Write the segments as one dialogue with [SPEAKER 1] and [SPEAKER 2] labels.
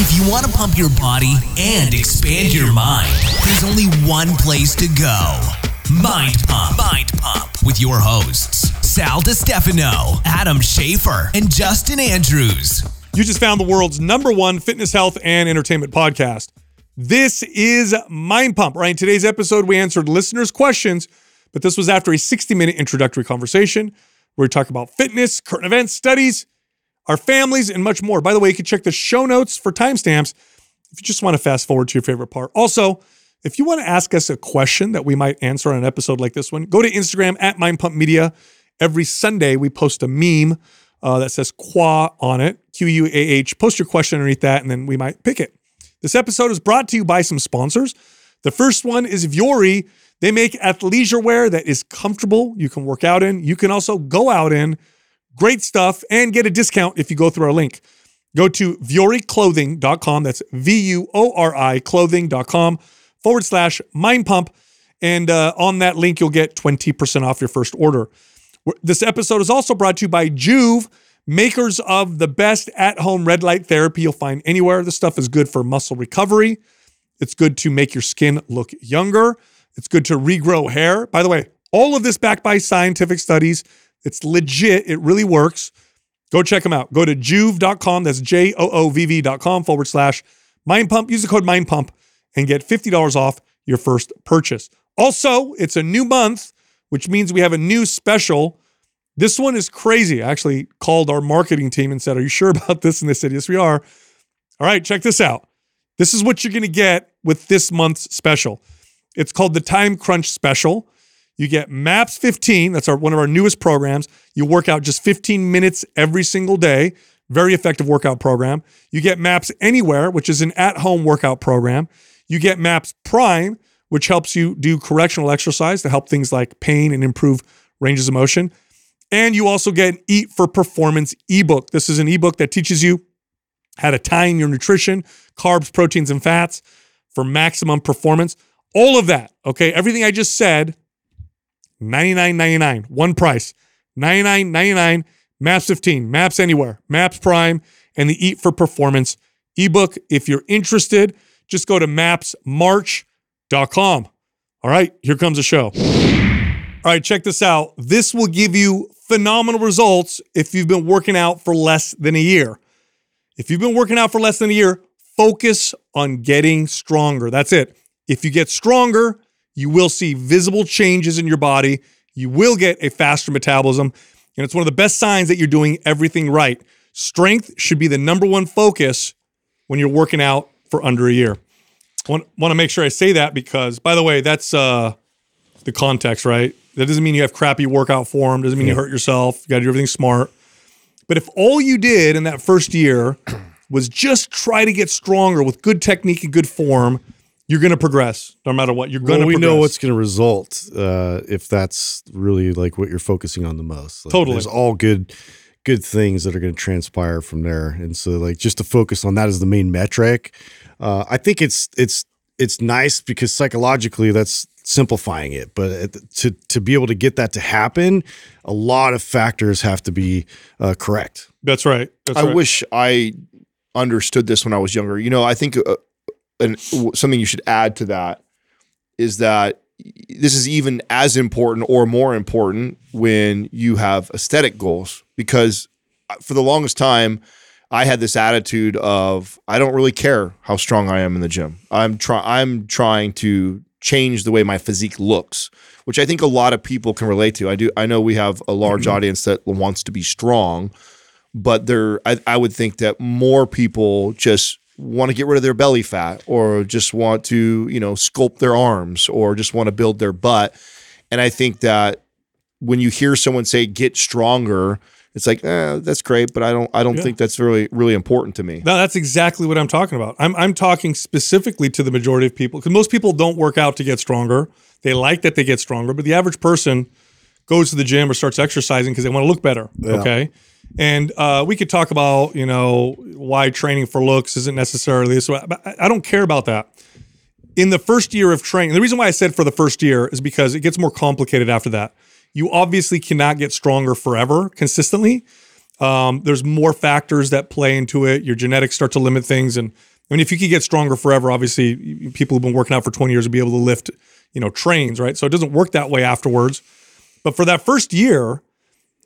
[SPEAKER 1] If you want to pump your body and expand your mind, there's only one place to go Mind Pump. Mind Pump with your hosts, Sal Stefano, Adam Schafer, and Justin Andrews.
[SPEAKER 2] You just found the world's number one fitness, health, and entertainment podcast. This is Mind Pump. Right in today's episode, we answered listeners' questions, but this was after a 60 minute introductory conversation where we talk about fitness, current events, studies, our families, and much more. By the way, you can check the show notes for timestamps if you just want to fast forward to your favorite part. Also, if you want to ask us a question that we might answer on an episode like this one, go to Instagram at Mind Pump Media. Every Sunday, we post a meme uh, that says Quah on it, Q U A H. Post your question underneath that, and then we might pick it. This episode is brought to you by some sponsors. The first one is Vuori. They make athleisure wear that is comfortable. You can work out in. You can also go out in. Great stuff and get a discount if you go through our link. Go to vuoriclothing.com. That's V U O R I clothing.com forward slash mind pump. And uh, on that link, you'll get 20% off your first order. This episode is also brought to you by Joovv, makers of the best at home red light therapy you'll find anywhere. This stuff is good for muscle recovery. It's good to make your skin look younger. It's good to regrow hair. By the way, all of this backed by scientific studies. It's legit. It really works. Go check them out. Go to joovv.com. That's J O O V V.com forward slash mind pump. Use the code mind pump and get $50 off your first purchase. Also, it's a new month, which means we have a new special. This one is crazy. I actually called our marketing team and said, Are you sure about this? And they said, Yes, we are. All right, check this out. This is what you're going to get with this month's special. It's called the Time Crunch Special. You get MAPS 15. That's our one of our newest programs. You work out just 15 minutes every single day. Very effective workout program. You get MAPS Anywhere, which is an at-home workout program. You get MAPS Prime, which helps you do correctional exercise to help things like pain and improve ranges of motion. And you also get an Eat for Performance ebook. This is an ebook that teaches you how to time your nutrition, carbs, proteins, and fats for maximum performance. All of that, okay? Everything I just said $99.99, one price. $99.99, Maps 15, Maps Anywhere, Maps Prime, and the Eat for Performance ebook. If you're interested, just go to mapsmarch.com. All right, here comes the show. All right, check this out. This will give you phenomenal results if you've been working out for less than a year. If you've been working out for less than a year, focus on getting stronger. That's it. If you get stronger, you will see visible changes in your body. You will get a faster metabolism. And it's one of the best signs that you're doing everything right. Strength should be the number one focus when you're working out for under a year. Want, want to make sure I say that because, by the way, that's uh, the context, right? That doesn't mean you have crappy workout form. Doesn't mean you hurt yourself. You got to do everything smart. But if all you did in that first year was just try to get stronger with good technique and good form, you're going to progress no matter what. You're going
[SPEAKER 3] Well,
[SPEAKER 2] to.
[SPEAKER 3] we know what's going to result uh, if that's really like what you're focusing on the most. Like,
[SPEAKER 2] Totally.
[SPEAKER 3] there's all good, good things that are going to transpire from there, and so like just to focus on that as the main metric. Uh, I think it's it's it's nice because psychologically that's simplifying it, but to to be able to get that to happen, a lot of factors have to be uh, correct.
[SPEAKER 2] That's right. That's
[SPEAKER 4] I
[SPEAKER 2] right.
[SPEAKER 4] wish I understood this when I was younger. You know, I think uh, and something you should add to that is that this is even as important or more important when you have aesthetic goals because uh, for the longest time I had this attitude of I don't really care how strong I am in the gym. I'm try I'm trying to change the way my physique looks, which I think a lot of people can relate to. I do I know we have a large audience that wants to be strong, but there I, I would think that more people just want to get rid of their belly fat or just want to you know sculpt their arms or just want to build their butt and i think that when you hear someone say get stronger it's like eh, that's great but i don't i don't
[SPEAKER 2] Yeah.
[SPEAKER 4] think that's really really important to me
[SPEAKER 2] No, that's exactly what I'm talking about. I'm I'm talking specifically to the majority of people because most people don't work out to get stronger. They like that they get stronger, but the average person goes to the gym or starts exercising because they want to look better. Okay. And uh, we could talk about, you know, why training for looks isn't necessarily this. way. But I- don't care about that. In the first year of training, the reason why I said for the first year is because it gets more complicated after that. You obviously cannot get stronger forever consistently. Um, there's more factors that play into it. Your genetics start to limit things, and I mean, if you could get stronger forever, obviously, people who've been working out for 20 years would be able to lift, you know, trains, right? So it doesn't work that way afterwards. But for that first year,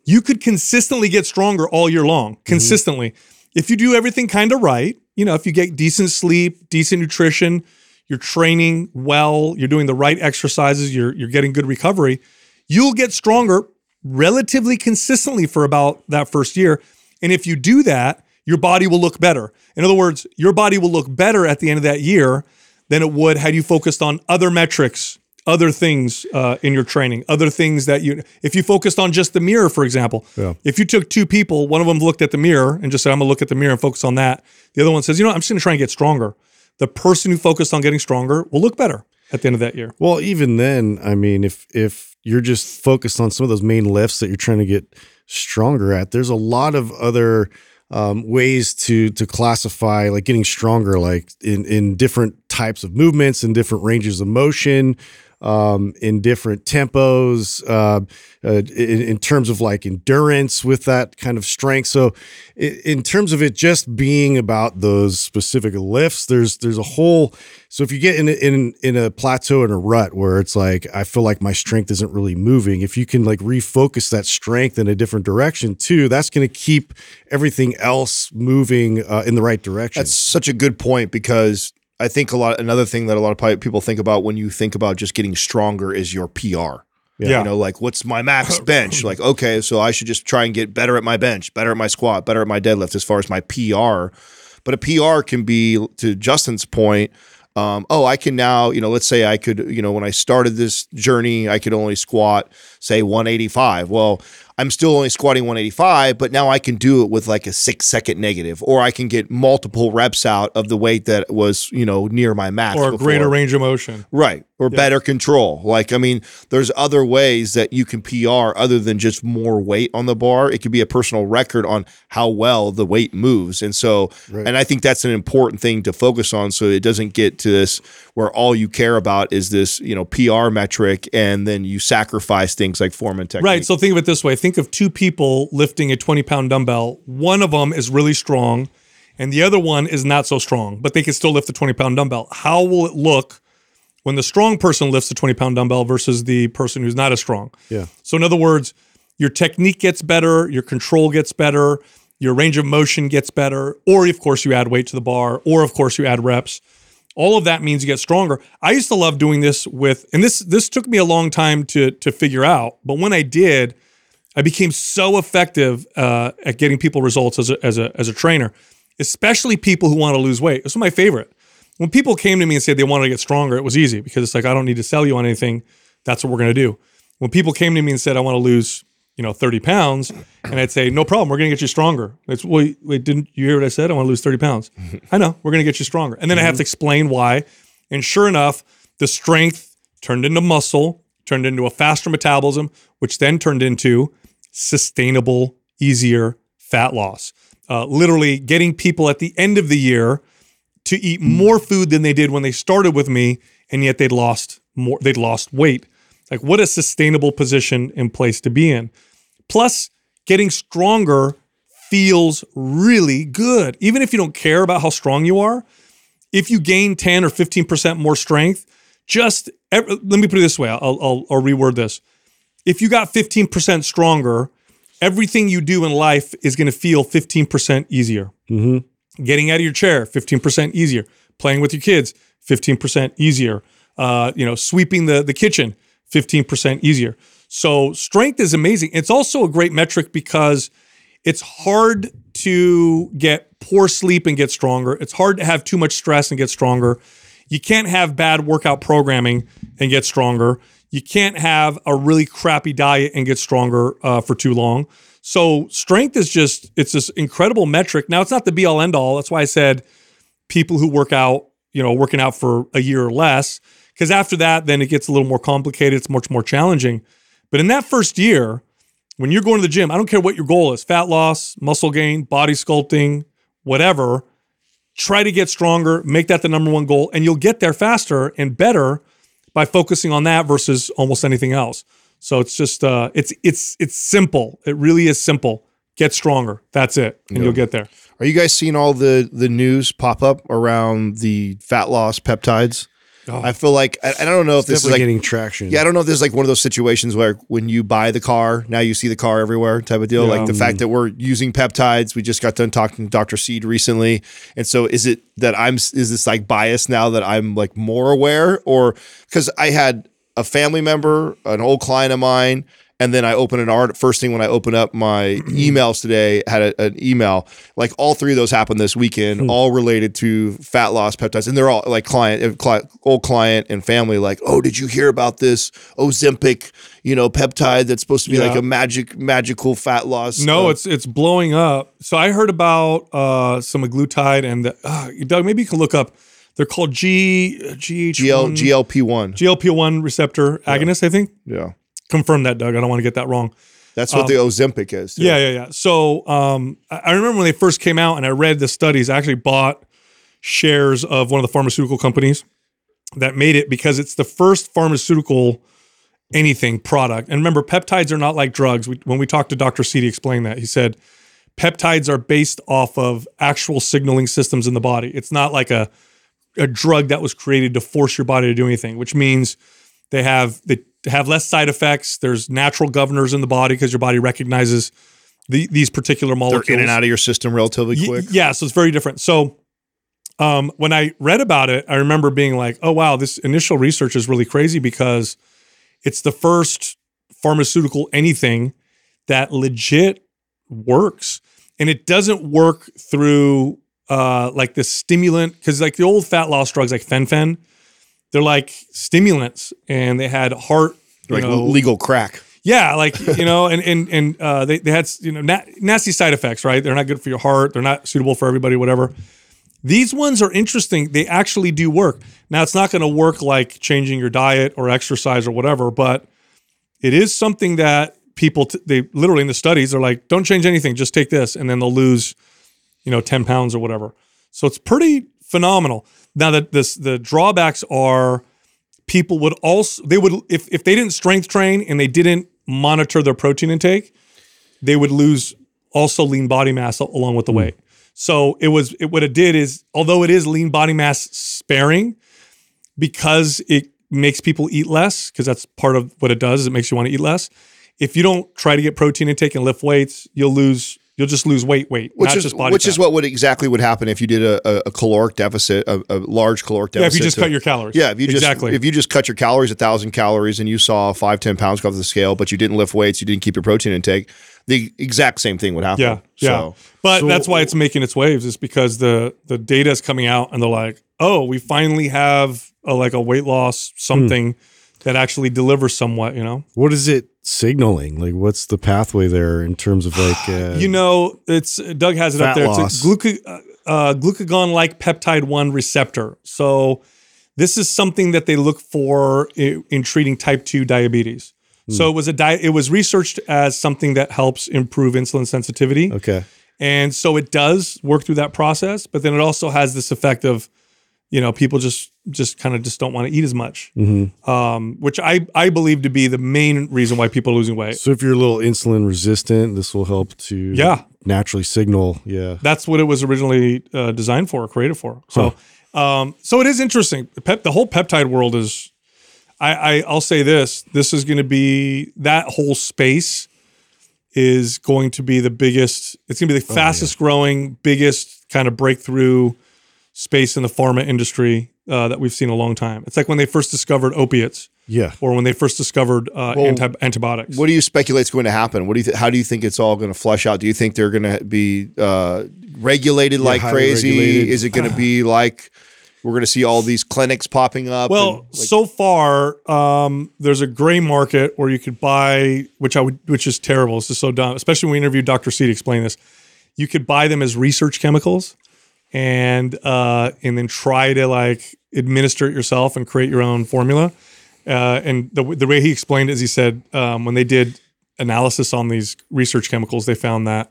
[SPEAKER 2] you could consistently get stronger all year long, mm-hmm. consistently. If you do everything kind of right, you know, if you get decent sleep, decent nutrition, you're training well, you're doing the right exercises, you're you're getting good recovery, you'll get stronger relatively consistently for about that first year. And if you do that, your body will look better. In other words, your body will look better at the end of that year than it would had you focused on other metrics, other things uh, in your training, other things that you, if you focused on just the mirror, for example,
[SPEAKER 3] Yeah.
[SPEAKER 2] if you took two people, one of them looked at the mirror and just said, I'm gonna look at the mirror and focus on that. The other one says, you know, what, I'm just gonna try and get stronger. The person who focused on getting stronger will look better at the end of that year.
[SPEAKER 3] Well, even then, I mean, if if you're just focused on some of those main lifts that you're trying to get stronger at, there's a lot of other um, ways to to classify like getting stronger, like in in different types of movements and different ranges of motion. Um, in different tempos, uh, uh, in, in terms of like endurance with that kind of strength. So, i- in terms of it just being about those specific lifts, there's there's a whole. So if you get in in in a plateau and a rut where it's like I feel like my strength isn't really moving, if you can like refocus that strength in a different direction too, that's going to keep everything else moving uh, in the right direction.
[SPEAKER 4] That's such a good point because I think a lot. Another thing that a lot of people think about when you think about just getting stronger is your PR.
[SPEAKER 2] Yeah.
[SPEAKER 4] You know, like what's my max bench? Like, okay, so I should just try and get better at my bench, better at my squat, better at my deadlift as far as my PR. But a PR can be, to Justin's point, um, oh, I can now, you know, let's say I could, you know, when I started this journey, I could only squat, say 185. Well, I'm still only squatting 185, but now I can do it with like a six second negative, or I can get multiple reps out of the weight that was, you know, near my max.
[SPEAKER 2] Or a
[SPEAKER 4] before.
[SPEAKER 2] greater range of motion.
[SPEAKER 4] Right. Or better control. Like, I mean, there's other ways that you can PR other than just more weight on the bar. It could be a personal record on how well the weight moves. And so, and I think that's an important thing to focus on so it doesn't get to this where all you care about is this, you know, PR metric and then you sacrifice things like form and technique.
[SPEAKER 2] Right. So think of it this way think of two people lifting a 20 pound dumbbell. One of them is really strong and the other one is not so strong, but they can still lift the 20 pound dumbbell. How will it look when the strong person lifts the 20 pound dumbbell versus the person who's not as strong?
[SPEAKER 3] yeah.
[SPEAKER 2] So, in other words, your technique gets better, your control gets better, your range of motion gets better, or of course, you add weight to the bar, or of course, you add reps. All of that means you get stronger. I used to love doing this with, and this this took me a long time to to figure out, but when I did, I became so effective uh, at getting people results as a, as a as a trainer, especially people who want to lose weight. This was my favorite. When people came to me and said they wanted to get stronger, it was easy because it's like I don't need to sell you on anything. That's what we're going to do. When people came to me and said I want to lose, you know, 30 pounds, and I'd say no problem, we're going to get you stronger. It's wait, wait, didn't you hear what I said? I want to lose 30 pounds. I know we're going to get you stronger, and then I have to explain why. And sure enough, the strength turned into muscle, turned into a faster metabolism, which then turned into sustainable, easier fat loss. Uh, literally getting people at the end of the year to eat hmm. more food than they did when they started with me, and yet they'd lost more. They'd lost weight. Like what a sustainable position and place to be in. Plus, getting stronger feels really good, even if you don't care about how strong you are. If you gain 10 or 15% more strength, just let me put it this way. I'll, I'll, I'll reword this. If you got 15% stronger, everything you do in life is going to feel 15% easier. Mm-hmm. Getting out of your chair, 15% easier. Playing with your kids, 15% easier. Uh, you know, sweeping the, the kitchen, 15% easier. So strength is amazing. It's also a great metric because it's hard to get poor sleep and get stronger. It's hard to have too much stress and get stronger. You can't have bad workout programming and get stronger. You can't have a really crappy diet and get stronger uh, for too long. So strength is just it's this incredible metric. Now it's not the be all end all. That's why I said people who work out, you know, working out for a year or less, because after that, then it gets a little more complicated. It's much more challenging. But in that first year, when you're going to the gym, I don't care what your goal is fat loss, muscle gain, body sculpting, whatever. Try to get stronger, make that the number one goal, and you'll get there faster and better by focusing on that versus almost anything else. So it's just uh, it's it's it's simple. It really is simple get stronger. That's it, and
[SPEAKER 4] Yeah.
[SPEAKER 2] you'll get there.
[SPEAKER 4] Are you guys seeing all the the news pop up around the fat loss peptides?
[SPEAKER 2] Oh.
[SPEAKER 4] I feel like I, I don't know if this is like
[SPEAKER 3] getting traction.
[SPEAKER 4] yeah, I don't know if this is like one of those situations where when you buy the car, now you see the car everywhere type of deal.
[SPEAKER 2] Yeah.
[SPEAKER 4] Like the fact that we're using peptides. We just got done talking to Dr. Seed recently. And so is it that I'm is this like bias now that I'm like more aware or because I had a family member, an old client of mine, and then I open an art first thing when I open up my emails today, had a, an email. Like all three of those happened this weekend, all related to fat loss peptides. And they're all like client, old client and family, like, oh, did you hear about this Ozempic, you know, peptide that's supposed to be like a magic, magical fat loss?
[SPEAKER 2] No,
[SPEAKER 4] uh,
[SPEAKER 2] it's it's blowing up. So I heard about uh, semaglutide and the, uh, Doug. Maybe you can look up. They're called G GH
[SPEAKER 4] GL, GLP one.
[SPEAKER 2] GLP one receptor agonist. I think
[SPEAKER 4] Yeah.
[SPEAKER 2] confirm that, Doug. I don't want to get that wrong.
[SPEAKER 4] That's what the Ozempic is. too.
[SPEAKER 2] Um, Yeah, yeah, yeah. So um, I I remember when they first came out, and I read the studies. I actually bought shares of one of the pharmaceutical companies that made it because it's the first pharmaceutical anything product. And remember, peptides are not like drugs. We, when we talked to Dr. Seedy, explained that he said peptides are based off of actual signaling systems in the body. It's not like a a drug that was created to force your body to do anything, which means they have they have less side effects. There's natural governors in the body because your body recognizes the, these particular
[SPEAKER 4] They're
[SPEAKER 2] molecules.
[SPEAKER 4] in and out of your system relatively quick.
[SPEAKER 2] Yeah, so it's very different. So um, when I read about it, I remember being like, oh, wow, this initial research is really crazy because it's the first pharmaceutical anything that legit works. And it doesn't work through uh, like the stimulant, because like the old fat loss drugs like fen-phen, they're like stimulants and they had heart,
[SPEAKER 4] Like
[SPEAKER 2] know,
[SPEAKER 4] legal crack.
[SPEAKER 2] yeah, like you know, and and and uh, they they had you know na- nasty side effects, right? They're not good for your heart. They're not suitable for everybody, whatever. These ones are interesting. They actually do work. Now, it's not going to work like changing your diet or exercise or whatever, but it is something that people t- they literally in the studies are like, don't change anything, just take this, and then they'll lose, you know, ten pounds or whatever. So it's pretty phenomenal. Now that this the drawbacks are people would also they would if if they didn't strength train and they didn't monitor their protein intake, they would lose also lean body mass along with the hmm. weight. So it was it what it did is although it is lean body mass sparing because it makes people eat less because that's part of what it does is it makes you want to eat less. If you don't try to get protein intake and lift weights, you'll lose you'll just lose weight weight,
[SPEAKER 4] Which
[SPEAKER 2] not
[SPEAKER 4] is
[SPEAKER 2] just body
[SPEAKER 4] which
[SPEAKER 2] fat.
[SPEAKER 4] is what would exactly would happen if you did a, a, a caloric deficit, a, a large caloric
[SPEAKER 2] yeah,
[SPEAKER 4] deficit.
[SPEAKER 2] if you just
[SPEAKER 4] to-
[SPEAKER 2] cut your calories.
[SPEAKER 4] Yeah, if you just if you just cut your calories a thousand calories and you saw five ten pounds go off the scale, but you didn't lift weights, you didn't keep your protein intake, the exact same thing would happen.
[SPEAKER 2] Yeah, yeah.
[SPEAKER 4] So,
[SPEAKER 2] But
[SPEAKER 3] So-
[SPEAKER 2] that's why it's making its waves is because the the data is coming out and they're like, oh, we finally have a, like a weight loss hmm. something that actually delivers somewhat. You know,
[SPEAKER 3] What is it signaling? Like, what's the pathway there in terms of like, uh,
[SPEAKER 2] you know, it's Doug has it up there.
[SPEAKER 3] loss.
[SPEAKER 2] It's a gluca, uh, uh, glucagon like peptide one receptor. So this is something that they look for in, in treating type two diabetes.
[SPEAKER 3] Hmm.
[SPEAKER 2] So it was a di- it was researched as something that helps improve insulin sensitivity.
[SPEAKER 3] okay,
[SPEAKER 2] And so it does work through that process, but then it also has this effect of, you know, people just just kind of just don't want to eat as much,
[SPEAKER 3] Mm-hmm.
[SPEAKER 2] um, which I I believe to be the main reason why people are losing weight.
[SPEAKER 3] so if you're a little insulin resistant, this will help to
[SPEAKER 2] Yeah.
[SPEAKER 3] naturally signal. Yeah,
[SPEAKER 2] That's what it was originally uh, designed for, created for. So, um, so it is interesting. The Pep, the whole peptide world is. I, I I'll say this: this is going to be that whole space is going to be the biggest. It's going to be the fastest growing, biggest kind of breakthrough space in the pharma industry uh, that we've seen a long time. It's like when they first discovered opiates,
[SPEAKER 3] yeah.
[SPEAKER 2] or when they first discovered uh,
[SPEAKER 4] Well,
[SPEAKER 2] anti- antibiotics.
[SPEAKER 4] what do you speculate is going to happen? What do you th- how do you think it's all going to flush out? Do you think they're going to be uh, regulated like crazy?
[SPEAKER 3] regulated.
[SPEAKER 4] Is it going to be like we're going to see all these clinics popping up?
[SPEAKER 2] Well,
[SPEAKER 4] and, like,
[SPEAKER 2] so far, um, there's a gray market where you could buy, which I would, which is terrible. This is so dumb. Especially when we interviewed Dr. C to explain this. You could buy them as research chemicals, and uh, and then try to like administer it yourself and create your own formula. Uh, and the the way he explained it is, he said um, when they did analysis on these research chemicals, they found that.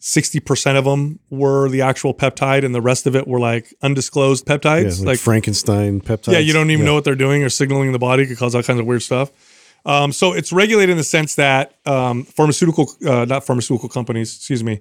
[SPEAKER 2] 60% of them were the actual peptide and the rest of it were like undisclosed peptides
[SPEAKER 3] Yeah, like, Frankenstein peptides.
[SPEAKER 2] yeah, you don't even know what they're doing or signaling in the body could cause all kinds of weird stuff. Um, so it's regulated in the sense that um, pharmaceutical, uh, not pharmaceutical companies, excuse me,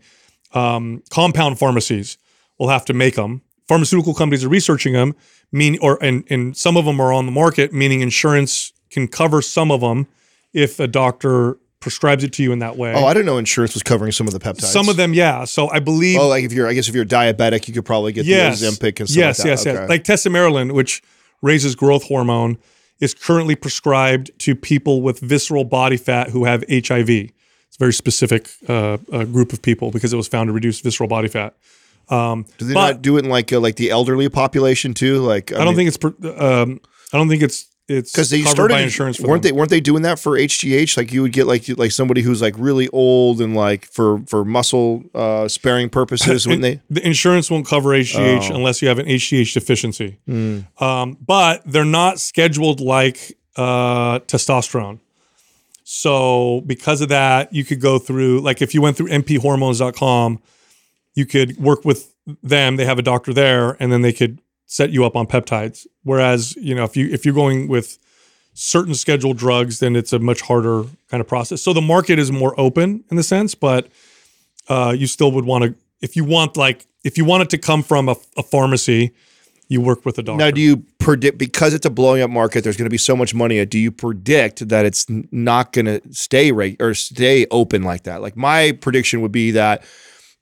[SPEAKER 2] um, compound pharmacies will have to make them. Pharmaceutical companies are researching them, mean or and and some of them are on the market, meaning insurance can cover some of them if a doctor prescribes it to you in that way.
[SPEAKER 4] Oh, I didn't know insurance was covering some of the peptides.
[SPEAKER 2] some of them, yeah. So I believe
[SPEAKER 4] Oh, like if you're, I guess if you're diabetic, you could probably get
[SPEAKER 2] yes,
[SPEAKER 4] the Ozempic and stuff
[SPEAKER 2] yes,
[SPEAKER 4] like that.
[SPEAKER 2] yes,
[SPEAKER 4] Okay.
[SPEAKER 2] yes. Like testosterone, which raises growth hormone, is currently prescribed to people with visceral body fat who have HIV. It's a very specific uh, uh, group of people because it was found to reduce visceral body fat. Um,
[SPEAKER 4] Do they
[SPEAKER 2] but-
[SPEAKER 4] not do it in like uh, like the elderly population too? Like
[SPEAKER 2] I, don't think it's. Um, I don't think it's. It's
[SPEAKER 4] because they
[SPEAKER 2] covered
[SPEAKER 4] started
[SPEAKER 2] by insurance. For
[SPEAKER 4] weren't
[SPEAKER 2] them.
[SPEAKER 4] they weren't they doing that for HGH? Like you would get like like somebody who's like really old and like for for muscle uh, sparing purposes when they
[SPEAKER 2] the insurance won't cover HGH
[SPEAKER 4] Oh.
[SPEAKER 2] unless you have an HGH deficiency.
[SPEAKER 4] Hmm.
[SPEAKER 2] Um, but they're not scheduled like uh, testosterone. So because of that, you could go through like if you went through mphormones.com, you could work with them. They have a doctor there, and then they could set you up on peptides. Whereas you know if you if you're going with certain scheduled drugs, then it's a much harder kind of process. So the market is more open in the sense, but uh, you still would want to if you want like if you want it to come from a, a pharmacy, you work with a doctor.
[SPEAKER 4] now do you predict because it's a blowing up market? There's going to be so much money. Do you predict that it's not going to stay reg- or stay open like that? Like my prediction would be that.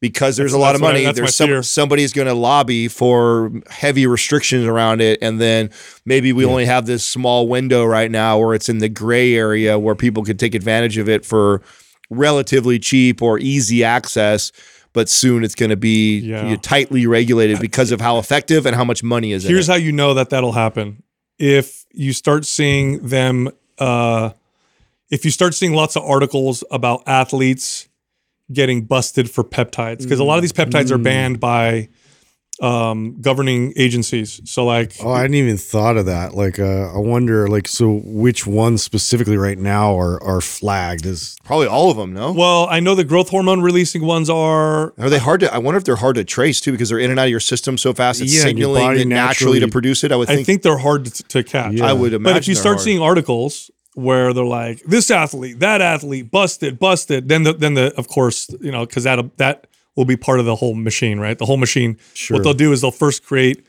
[SPEAKER 4] Because there's
[SPEAKER 2] That's-
[SPEAKER 4] a lot of
[SPEAKER 2] what I-
[SPEAKER 4] money, there's some, somebody's going to lobby for heavy restrictions around it, and then maybe we only have this small window right now where it's in the gray area where people could take advantage of it for relatively cheap or easy access. But soon it's going to be
[SPEAKER 2] Yeah.
[SPEAKER 4] you know, tightly regulated because of how effective and how much money is in
[SPEAKER 2] Here's how you know that that'll happen. If you start seeing them, uh, if you start seeing lots of articles about athletes getting busted for peptides, because a lot of these peptides are banned by um, governing agencies. So, like,
[SPEAKER 3] Oh, I hadn't even thought of that. Like, uh, I wonder, like, so which ones specifically right now are are flagged as?
[SPEAKER 4] Probably all of them, no?
[SPEAKER 2] well, I know the growth hormone releasing ones are.
[SPEAKER 4] Are they hard to? I wonder if they're hard to trace too, because they're in and out of your system so fast. It's
[SPEAKER 3] Yeah, and your
[SPEAKER 4] signaling
[SPEAKER 3] body
[SPEAKER 4] it naturally, to produce it. I would
[SPEAKER 2] I
[SPEAKER 4] think.
[SPEAKER 2] think they're hard to, to catch.
[SPEAKER 3] Yeah.
[SPEAKER 4] I would imagine.
[SPEAKER 2] But if you
[SPEAKER 4] they're
[SPEAKER 2] start
[SPEAKER 4] hard.
[SPEAKER 2] seeing articles where they're like this athlete, that athlete, busted, busted, then the then the of course you know because that that will be part of the whole machine, right? The whole machine.
[SPEAKER 3] Sure.
[SPEAKER 2] What they'll do is they'll first create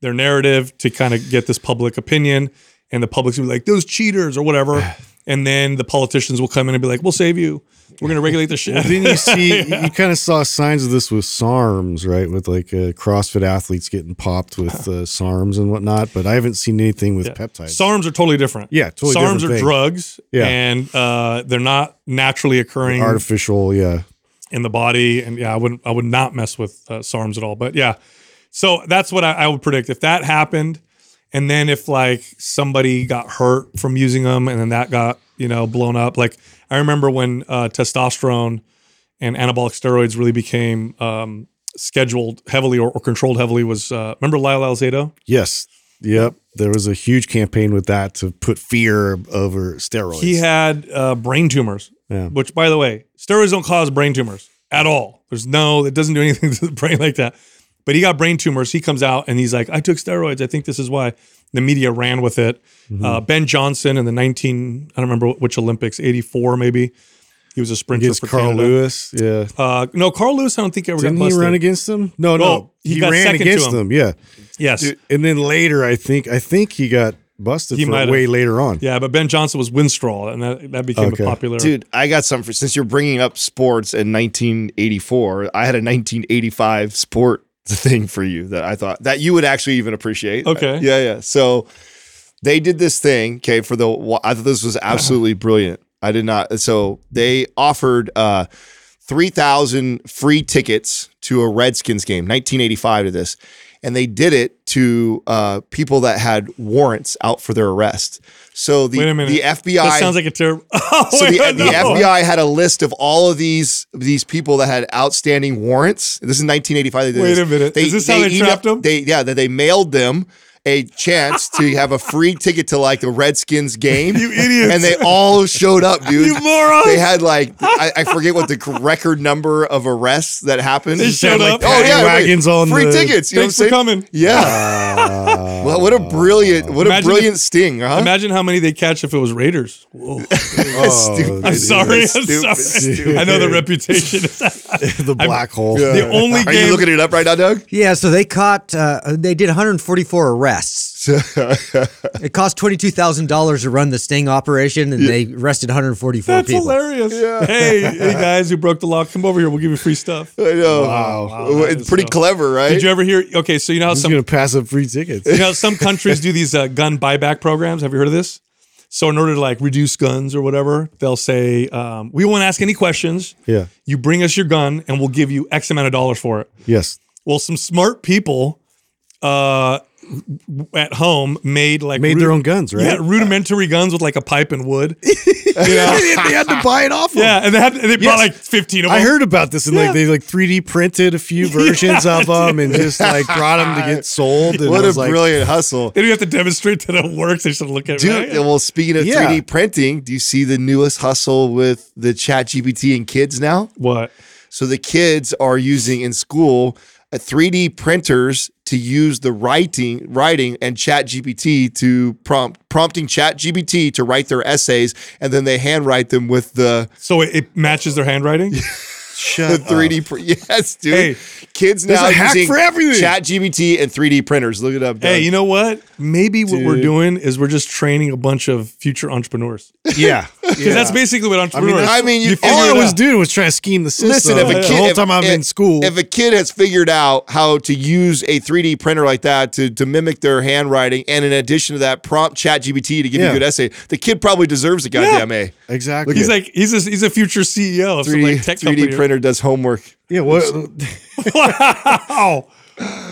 [SPEAKER 2] their narrative to kind of get this public opinion, and the public's gonna be like those cheaters or whatever, and then the politicians will come in and be like, "We'll save you. We're gonna regulate the shit."
[SPEAKER 3] Didn't you see? You kind of saw signs of this with SARMs, right? With like uh, CrossFit athletes getting popped with uh, SARMs and whatnot. But I haven't seen anything with peptides.
[SPEAKER 2] SARMs are totally different.
[SPEAKER 3] Yeah, totally
[SPEAKER 2] SARMs are
[SPEAKER 3] thing.
[SPEAKER 2] drugs,
[SPEAKER 3] Yeah.
[SPEAKER 2] and uh, they're not naturally occurring
[SPEAKER 3] Artificial, yeah.
[SPEAKER 2] in the body. And yeah, I wouldn't I would not mess with uh, SARMs at all. But yeah, so that's what I, I would predict if that happened, and then if like somebody got hurt from using them, and then that got you know blown up. Like I remember when uh, testosterone and anabolic steroids really became um, scheduled heavily or, or controlled heavily. Was uh, remember Lyle Alzado?
[SPEAKER 3] Yes. Yep. There was a huge campaign with that to put fear over steroids.
[SPEAKER 2] He had uh, brain tumors,
[SPEAKER 3] Yeah.
[SPEAKER 2] which, by the way, steroids don't cause brain tumors at all. There's no, it doesn't do anything to the brain like that. But he got brain tumors. He comes out and he's like, I took steroids. I think this is why. The media ran with it.
[SPEAKER 3] Mm-hmm.
[SPEAKER 2] Uh, ben Johnson in the 19, I don't remember which Olympics, 84 maybe. He was a sprinter
[SPEAKER 3] against
[SPEAKER 2] for
[SPEAKER 3] Carl
[SPEAKER 2] Canada.
[SPEAKER 3] Lewis. Yeah.
[SPEAKER 2] Uh, no, Carl Lewis, I don't think ever
[SPEAKER 3] Didn't
[SPEAKER 2] got
[SPEAKER 3] he
[SPEAKER 2] busted.
[SPEAKER 3] run against him? No, no.
[SPEAKER 2] He got
[SPEAKER 3] ran against
[SPEAKER 2] him.
[SPEAKER 3] them. Yeah.
[SPEAKER 2] yes.
[SPEAKER 3] And then later, I think, I think he got busted
[SPEAKER 2] He
[SPEAKER 3] for
[SPEAKER 2] might
[SPEAKER 3] it
[SPEAKER 2] have.
[SPEAKER 3] way later on.
[SPEAKER 2] Yeah, but Ben Johnson was Winstrol, and that, that became
[SPEAKER 3] Okay.
[SPEAKER 2] a popular.
[SPEAKER 4] Dude, I got something for since you're bringing up sports in 1984. I had a 1985 sport thing for you that I thought that you would actually even appreciate.
[SPEAKER 2] Okay.
[SPEAKER 4] Yeah, yeah. So they did this thing. Okay, for the I thought this was absolutely brilliant. I did not. So they offered uh, three thousand free tickets to a Redskins game, 1985 to this, and they did it to uh, people that had warrants out for their arrest. So the
[SPEAKER 2] Wait a minute.
[SPEAKER 4] the FBI
[SPEAKER 2] That sounds like a terrible. Oh,
[SPEAKER 4] so the, the. FBI had a list of all of these these people that had outstanding warrants. This is 1985. They
[SPEAKER 2] Wait a minute. Is this how they
[SPEAKER 4] emailed-
[SPEAKER 2] trapped them?
[SPEAKER 4] They yeah, that they mailed them a chance to have a free ticket to like a Redskins game.
[SPEAKER 2] You idiots.
[SPEAKER 4] And they all showed up, dude.
[SPEAKER 2] You morons.
[SPEAKER 4] They had like I, I forget what the record number of arrests that happened.
[SPEAKER 2] They showed
[SPEAKER 3] like
[SPEAKER 2] up.
[SPEAKER 4] Oh yeah,
[SPEAKER 3] paddy
[SPEAKER 4] right.
[SPEAKER 3] wagons on
[SPEAKER 4] free
[SPEAKER 3] the-
[SPEAKER 4] tickets. You
[SPEAKER 2] Thanks
[SPEAKER 4] know
[SPEAKER 2] for
[SPEAKER 4] what I'm saying?
[SPEAKER 2] coming.
[SPEAKER 4] Yeah. well, what a brilliant, what
[SPEAKER 2] Imagine
[SPEAKER 4] a brilliant sting, huh?
[SPEAKER 2] Imagine how many they catch if it was Raiders. Whoa.
[SPEAKER 3] Oh,
[SPEAKER 2] I'm sorry. I'm
[SPEAKER 4] Stupid,
[SPEAKER 2] sorry.
[SPEAKER 4] stupid.
[SPEAKER 2] I know the reputation.
[SPEAKER 3] the black hole.
[SPEAKER 2] the only
[SPEAKER 4] Are
[SPEAKER 2] game.
[SPEAKER 4] you looking it up right now, Doug?
[SPEAKER 5] Yeah, so they caught, uh, they did 144 arrests. it cost $22,000 to run the sting operation, and they arrested 144
[SPEAKER 2] That's
[SPEAKER 5] people.
[SPEAKER 2] hilarious. Hey, hey guys who broke the law, come over here. We'll give you free stuff.
[SPEAKER 4] I know.
[SPEAKER 3] Wow.
[SPEAKER 4] It's pretty
[SPEAKER 2] so-
[SPEAKER 4] clever, right?
[SPEAKER 2] Did you ever hear? Okay, so you know how
[SPEAKER 3] Who's
[SPEAKER 2] some
[SPEAKER 3] gonna pass up free tickets?
[SPEAKER 2] you know some countries do these uh, gun buyback programs. Have you heard of this? So in order to like reduce guns or whatever, they'll say um, we won't ask any questions.
[SPEAKER 3] Yeah.
[SPEAKER 2] You bring us your gun, and we'll give you X amount of dollars for it.
[SPEAKER 3] Yes.
[SPEAKER 2] Well, some smart people uh, at home made like
[SPEAKER 3] Made their own guns, right?
[SPEAKER 2] Yeah, rudimentary guns with like a pipe and wood.
[SPEAKER 3] they had to buy it off. them.
[SPEAKER 2] yeah, and they had and they bought like fifteen of them.
[SPEAKER 3] I heard about this and
[SPEAKER 2] Yeah.
[SPEAKER 3] like they like 3D printed a few versions of them and just like brought them to get sold. And
[SPEAKER 4] what a
[SPEAKER 3] like,
[SPEAKER 4] brilliant hustle.
[SPEAKER 2] They don't have to demonstrate that it works. They should look at it.
[SPEAKER 4] Dude,
[SPEAKER 2] right?
[SPEAKER 4] well, speaking of
[SPEAKER 3] Yeah.
[SPEAKER 4] 3D printing, do you see the newest hustle with the chat GPT and kids now?
[SPEAKER 2] What?
[SPEAKER 4] So the kids are using in school 3D printers to use the writing, writing and chat GPT to prompt, prompting chat GPT to write their essays. And then they handwrite them with the,
[SPEAKER 2] So it, it matches their handwriting.
[SPEAKER 4] the 3D. Pr- yes, dude.
[SPEAKER 2] Hey,
[SPEAKER 4] kids now
[SPEAKER 3] a hack
[SPEAKER 4] using
[SPEAKER 3] for everything.
[SPEAKER 4] chat GPT and 3D printers. Look it up.
[SPEAKER 2] hey, you know what? Maybe what we're doing is we're just training a bunch of future entrepreneurs.
[SPEAKER 3] Yeah.
[SPEAKER 2] Because that's basically what entrepreneurs.
[SPEAKER 3] that's-
[SPEAKER 4] I mean, you-
[SPEAKER 2] figure
[SPEAKER 3] All I was
[SPEAKER 2] out.
[SPEAKER 3] doing was trying to scheme the system.
[SPEAKER 4] Listen, if a kid,
[SPEAKER 3] the whole
[SPEAKER 4] if-
[SPEAKER 3] time I'm
[SPEAKER 4] if-
[SPEAKER 3] in school,
[SPEAKER 4] if a kid has figured out how to use a 3D printer like that to, to mimic their handwriting, and in addition to that, prompt Chat GPT to give you a good essay, the kid probably deserves a goddamn A.
[SPEAKER 3] exactly.
[SPEAKER 2] He's like he's a, he's a future CEO of some
[SPEAKER 4] 3D,
[SPEAKER 2] like tech
[SPEAKER 4] 3D
[SPEAKER 2] company.
[SPEAKER 4] Printer does homework.
[SPEAKER 3] yeah, what?
[SPEAKER 2] Wow.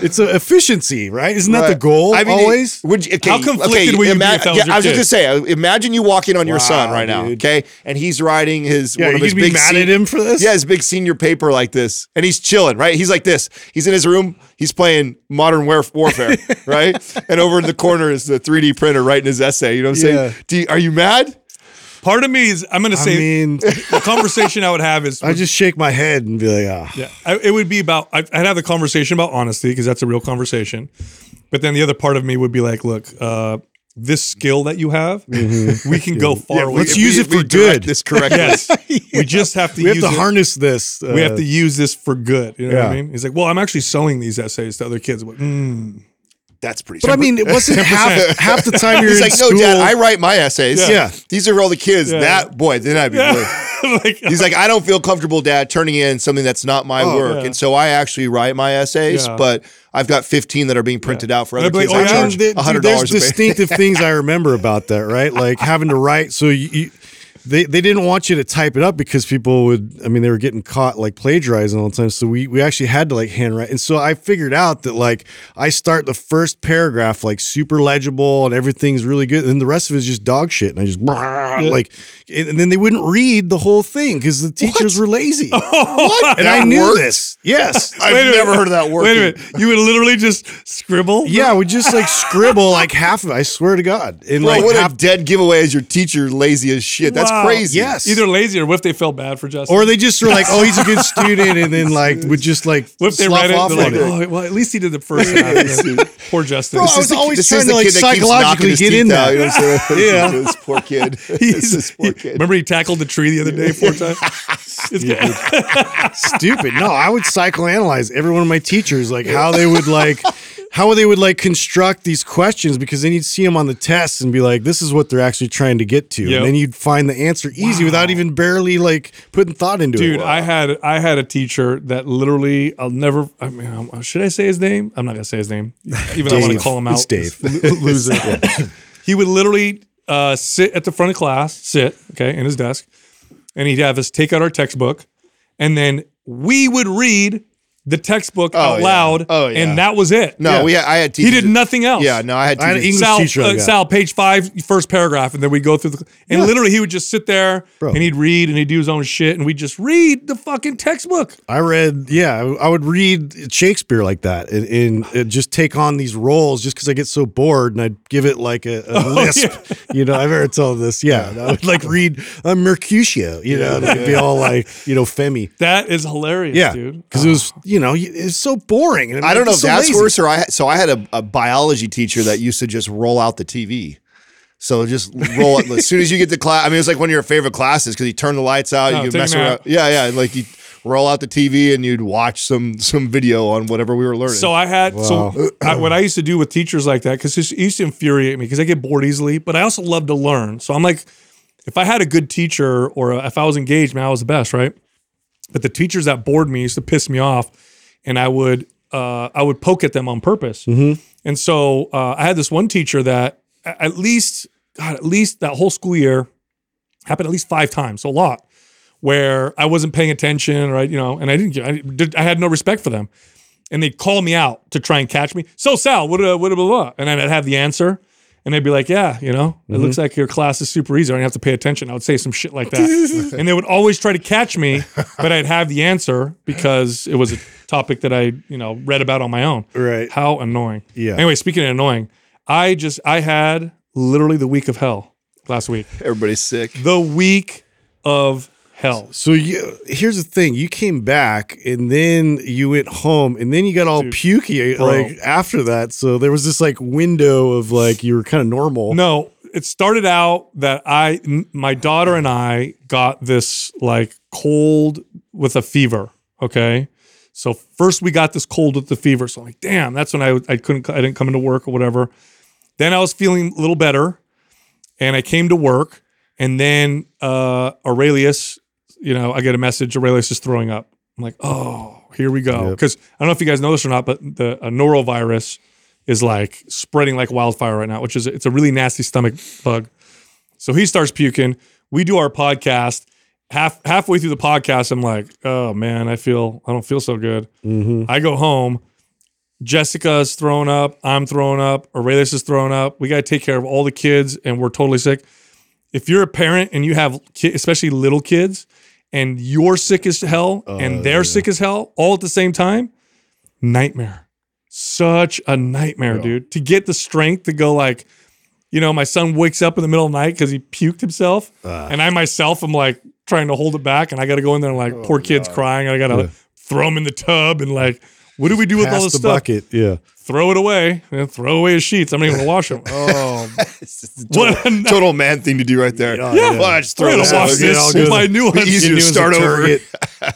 [SPEAKER 3] it's a efficiency, right? Isn't that the
[SPEAKER 4] Right.
[SPEAKER 3] goal
[SPEAKER 4] I mean,
[SPEAKER 3] always?
[SPEAKER 4] Would you, okay,
[SPEAKER 2] How conflicted
[SPEAKER 4] okay,
[SPEAKER 2] would you be if that was
[SPEAKER 4] yeah,
[SPEAKER 2] your
[SPEAKER 4] I was just
[SPEAKER 2] kid?
[SPEAKER 4] gonna say, uh, imagine you walk in on your son
[SPEAKER 3] Wow,
[SPEAKER 4] right now,
[SPEAKER 3] dude.
[SPEAKER 4] okay, and he's writing his
[SPEAKER 3] yeah,
[SPEAKER 4] one of his
[SPEAKER 3] could be
[SPEAKER 4] big
[SPEAKER 3] mad at him for this.
[SPEAKER 4] Yeah, his big senior paper like this, and he's chilling, right? He's like this. He's in his room. He's playing Modern Warf- Warfare, right? And over in the corner is the 3D printer writing his essay. You know what I'm
[SPEAKER 3] Yeah.
[SPEAKER 4] saying? Do you, are you mad?
[SPEAKER 2] Part of me is I'm going to say I
[SPEAKER 3] mean,
[SPEAKER 2] the conversation I would have is
[SPEAKER 3] I just shake my head and be like, ah.
[SPEAKER 2] Yeah, I, it would be about. I'd I'd have the conversation about honesty because that's a real conversation. But then the other part of me would be like, look, uh, this skill that you have, we can go far. with
[SPEAKER 3] let's
[SPEAKER 2] it.
[SPEAKER 3] use
[SPEAKER 4] We-
[SPEAKER 3] it for good.
[SPEAKER 4] This correctly.
[SPEAKER 2] Yes, we just have to
[SPEAKER 3] We have
[SPEAKER 2] use
[SPEAKER 3] to
[SPEAKER 2] it.
[SPEAKER 3] harness this.
[SPEAKER 2] we have
[SPEAKER 3] uh,
[SPEAKER 2] to use this for good. You know what I mean? He's like, well, I'm actually selling these essays to other kids. I'm like, mm.
[SPEAKER 4] That's pretty.
[SPEAKER 3] But I mean, it wasn't half half the time you're
[SPEAKER 4] He's
[SPEAKER 3] in
[SPEAKER 4] like,
[SPEAKER 3] school.
[SPEAKER 4] no, Dad, I write my essays.
[SPEAKER 3] Yeah. Yeah.
[SPEAKER 4] These are all the kids.
[SPEAKER 2] Yeah.
[SPEAKER 4] That boy, then I'd be really-
[SPEAKER 2] like,
[SPEAKER 4] He's like, I don't feel comfortable, Dad, turning in something that's not my
[SPEAKER 3] Oh,
[SPEAKER 4] work,
[SPEAKER 2] yeah.
[SPEAKER 4] and so I actually write my essays.
[SPEAKER 2] Yeah.
[SPEAKER 4] But I've got 15 that are being printed out for other
[SPEAKER 2] I'd be like,
[SPEAKER 4] kids.
[SPEAKER 2] oh,
[SPEAKER 4] I
[SPEAKER 2] yeah?
[SPEAKER 4] charge
[SPEAKER 3] Dude,
[SPEAKER 4] hundred
[SPEAKER 3] there's
[SPEAKER 4] dollars. a page.
[SPEAKER 3] distinctive things I remember about that, right? Like having to write. So you, you, they they didn't want you to type it up because people would. I mean, they were getting caught like plagiarizing all the time. So we we actually had to like handwrite. And so I figured out that like I start the first paragraph like super legible and everything's really good, and the rest of it is just dog shit. And I just like, and then they wouldn't read the whole thing because the teachers were lazy.
[SPEAKER 4] Oh, what?
[SPEAKER 3] And I knew this. Yes.
[SPEAKER 4] I've never heard of that word.
[SPEAKER 2] Wait a minute, you would literally just scribble.
[SPEAKER 3] Yeah, we just like scribble like half of it. I swear to God. And
[SPEAKER 4] Bro,
[SPEAKER 3] like
[SPEAKER 4] what
[SPEAKER 3] half
[SPEAKER 4] a dead giveaway as your teacher lazy as shit. That's
[SPEAKER 2] Wow.
[SPEAKER 4] crazy.
[SPEAKER 3] Yes.
[SPEAKER 2] Either lazy or what if they felt bad for Justin?
[SPEAKER 3] Or they just were like, "Oh, he's a good student," and then like would just like
[SPEAKER 2] what if they read it?
[SPEAKER 3] off
[SPEAKER 2] like,
[SPEAKER 3] it.
[SPEAKER 2] oh, well, at least he did the first half. Poor Justin.
[SPEAKER 3] Bro,
[SPEAKER 4] This
[SPEAKER 3] I
[SPEAKER 4] is
[SPEAKER 3] was
[SPEAKER 4] the-
[SPEAKER 3] always
[SPEAKER 4] this
[SPEAKER 3] trying to, like,
[SPEAKER 4] kid that keeps knocking
[SPEAKER 3] psychologically get in there.
[SPEAKER 4] You know what I'm saying?
[SPEAKER 3] Yeah.
[SPEAKER 4] this poor kid.
[SPEAKER 2] He's-
[SPEAKER 4] this poor kid.
[SPEAKER 2] Remember he tackled the tree the other day four times? It's.
[SPEAKER 3] Stupid. No, I would psychoanalyze every one of my teachers, like how they would like how they would like construct these questions because then you'd see them on the tests and be like, "This is what they're actually trying to get to,"
[SPEAKER 2] Yep.
[SPEAKER 3] and then you'd find the answer easy without even barely like putting thought into it.
[SPEAKER 2] Dude,
[SPEAKER 3] it.
[SPEAKER 2] I had I had a teacher that literally I'll never. I mean, um, should I say his name? I'm not gonna say his name, even though I want to call him out.
[SPEAKER 3] It's Dave.
[SPEAKER 2] Loser. he would literally uh, sit at the front of class, sit okay in his desk, and he'd have us take out our textbook, and then we would read the textbook
[SPEAKER 4] Oh,
[SPEAKER 2] out
[SPEAKER 4] yeah.
[SPEAKER 2] loud,
[SPEAKER 4] Oh, yeah.
[SPEAKER 2] and that was it.
[SPEAKER 4] No,
[SPEAKER 3] Yeah.
[SPEAKER 4] we had, I had
[SPEAKER 2] he did nothing else.
[SPEAKER 4] Yeah, no, I had
[SPEAKER 3] I had an. English
[SPEAKER 2] Sal,
[SPEAKER 3] teacher
[SPEAKER 2] uh,
[SPEAKER 3] that.
[SPEAKER 2] Sal, page five, first paragraph, and then we go through the and literally he would just sit there
[SPEAKER 3] Bro.
[SPEAKER 2] and he'd read and he'd do his own shit and we'd just read the fucking textbook.
[SPEAKER 3] I read, yeah, I I would read Shakespeare like that and, and, and just take on these roles just because I get so bored and I'd give it like a, a lisp. You know, I've heard all this. Yeah. I would like read uh, Mercutio, you know, and it'd be all like, you know, Femi.
[SPEAKER 2] That is hilarious,
[SPEAKER 3] Yeah.
[SPEAKER 2] dude.
[SPEAKER 3] Because it was, you know, it's so boring. And
[SPEAKER 4] I don't know if
[SPEAKER 3] so
[SPEAKER 4] that's
[SPEAKER 3] lazy.
[SPEAKER 4] worse or I. had- So I had a, a biology teacher that used to just roll out the TV. So just roll it as soon as you get to class. I mean, it's like one of your favorite classes because you turn the lights out,
[SPEAKER 2] Oh,
[SPEAKER 4] you
[SPEAKER 2] take
[SPEAKER 4] mess around. Yeah, yeah. Like you roll out the TV and you'd watch some some video on whatever we were learning.
[SPEAKER 2] So I had so I, what I used to do with teachers like that because it used to infuriate me because I get bored easily, but I also love to learn. So I'm like, if I had a good teacher or uh, if I was engaged, man, I was the best, right? But the teachers that bored me used to piss me off, and I would uh, I would poke at them on purpose. And so uh, I had this one teacher that at least God, at least that whole school year happened at least five times, so a lot, where I wasn't paying attention, right? You know, and I didn't, I, did, I had no respect for them, and they'd call me out to try and catch me. So Sal, what, uh, what, blah, blah, blah, and I'd have the answer, and they'd be like, "Yeah, you know, it looks mm-hmm. like your class is super easy. I don't have to pay attention." I would say some shit like that, and they would always try to catch me, but I'd have the answer because it was a topic that I, you know, read about on my own.
[SPEAKER 3] Right.
[SPEAKER 2] How annoying.
[SPEAKER 3] Yeah.
[SPEAKER 2] Anyway, speaking of annoying, I just I had literally the week of hell last week.
[SPEAKER 4] everybody's sick.
[SPEAKER 2] The week of hell.
[SPEAKER 3] So you, here's the thing: you came back, and then you went home, and then you got all
[SPEAKER 2] Dude,
[SPEAKER 3] pukey
[SPEAKER 2] bro.
[SPEAKER 3] like after that. So there was this like window of like you were kind of normal.
[SPEAKER 2] No, it started out that I, m- my daughter and I got this like cold with a fever. Okay. So first we got this cold with the fever. So I'm like, damn, that's when I, I couldn't, I didn't come into work or whatever. Then I was feeling a little better and I came to work and then uh, Aurelius, you know, I get a message, Aurelius is throwing up. I'm like, oh, here we go.
[SPEAKER 3] Yep.
[SPEAKER 2] Because I don't know if you guys know this or not, but the a norovirus is like spreading like wildfire right now, which is it's a really nasty stomach bug. So he starts puking. We do our podcast. Half halfway through the podcast, I'm like, oh man, I feel I don't feel so good.
[SPEAKER 3] Mm-hmm.
[SPEAKER 2] I go home. Jessica's throwing up. I'm throwing up. Aurelius is throwing up. We got to take care of all the kids, and we're totally sick. If you're a parent and you have, ki- especially little kids, and you're sick as hell, and oh, they're sick as hell, all at the same time, nightmare. Such a nightmare, dude. To get the strength to go like, you know, my son wakes up in the middle of the night because he puked himself, ah. and I myself am like trying to hold it back, and I got to go in there and like, oh, poor kid's crying, and I got to throw him in the tub, and like, what do we do with all this
[SPEAKER 3] the
[SPEAKER 2] stuff?
[SPEAKER 3] bucket. Yeah.
[SPEAKER 2] Throw it away, and throw away his sheets. I'm not even gonna wash them. Oh, what a
[SPEAKER 4] Total man thing to do right there.
[SPEAKER 3] Yeah.
[SPEAKER 4] Well, I just throw
[SPEAKER 2] gonna
[SPEAKER 4] this
[SPEAKER 2] wash
[SPEAKER 4] out.
[SPEAKER 3] Get
[SPEAKER 2] this.
[SPEAKER 3] good.
[SPEAKER 2] My new
[SPEAKER 4] Be
[SPEAKER 2] ones,
[SPEAKER 4] easier to
[SPEAKER 3] New as a
[SPEAKER 4] start over.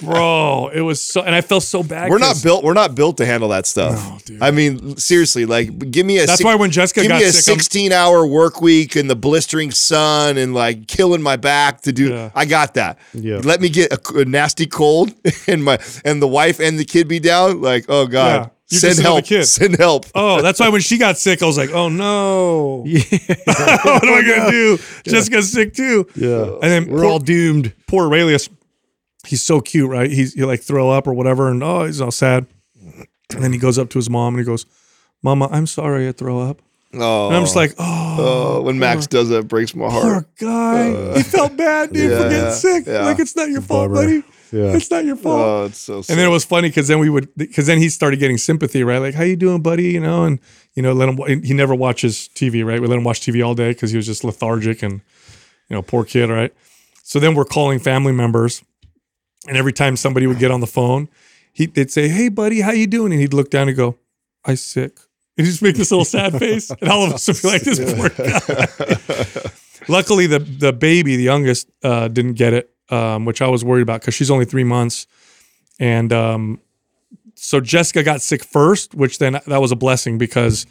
[SPEAKER 2] bro. It was so, and I felt so bad.
[SPEAKER 4] We're not built. We're not built to handle that stuff. I mean, seriously, like, give me a.
[SPEAKER 2] That's
[SPEAKER 4] six-
[SPEAKER 2] why when Jessica
[SPEAKER 4] give
[SPEAKER 2] got
[SPEAKER 4] me a
[SPEAKER 2] sick, I'm-
[SPEAKER 4] sixteen-hour work week and the blistering sun and like killing my back to do.
[SPEAKER 2] Yeah.
[SPEAKER 4] I got that.
[SPEAKER 3] Yeah.
[SPEAKER 4] Let me get a, a nasty cold and my and the wife and the kid be down. Like, oh god,
[SPEAKER 2] Yeah. You
[SPEAKER 4] send help.
[SPEAKER 2] kid.
[SPEAKER 4] Send help.
[SPEAKER 2] Oh, that's why when she got sick, I was like, oh no. what am I gonna oh, do? Jessica's sick too.
[SPEAKER 3] Yeah.
[SPEAKER 2] And then
[SPEAKER 3] We're
[SPEAKER 2] poor,
[SPEAKER 3] all doomed.
[SPEAKER 2] poor Aurelius, he's so cute, right? He's he like throw up or whatever, and oh, he's all sad. And then he goes up to his mom and he goes, Mama, I'm sorry I throw up.
[SPEAKER 4] Oh,
[SPEAKER 2] And I'm just oh. like, oh,
[SPEAKER 4] oh, when Max does that, it breaks my heart.
[SPEAKER 2] poor guy. Uh, he felt bad, dude, for getting sick.
[SPEAKER 4] yeah.
[SPEAKER 2] Like it's not your fault, buddy.
[SPEAKER 3] Yeah.
[SPEAKER 2] It's not your fault.
[SPEAKER 4] Oh, it's so. Sad.
[SPEAKER 2] And then it was funny because then we would because then he started getting sympathy, right? Like, how you doing, buddy? You know, and you know, let him. He never watches TV, right? We let him watch TV all day because he was just lethargic and you know, poor kid, right? So then we're calling family members, and every time somebody would get on the phone, he they'd say, "Hey, buddy, how you doing?" And he'd look down and go, "I sick." And he'd just make this little sad face, and all of us would be like, "This poor guy." Luckily, the the baby, the youngest, uh, didn't get it, um, which I was worried about because she's only three months, and um, so Jessica got sick first, which then that was a blessing because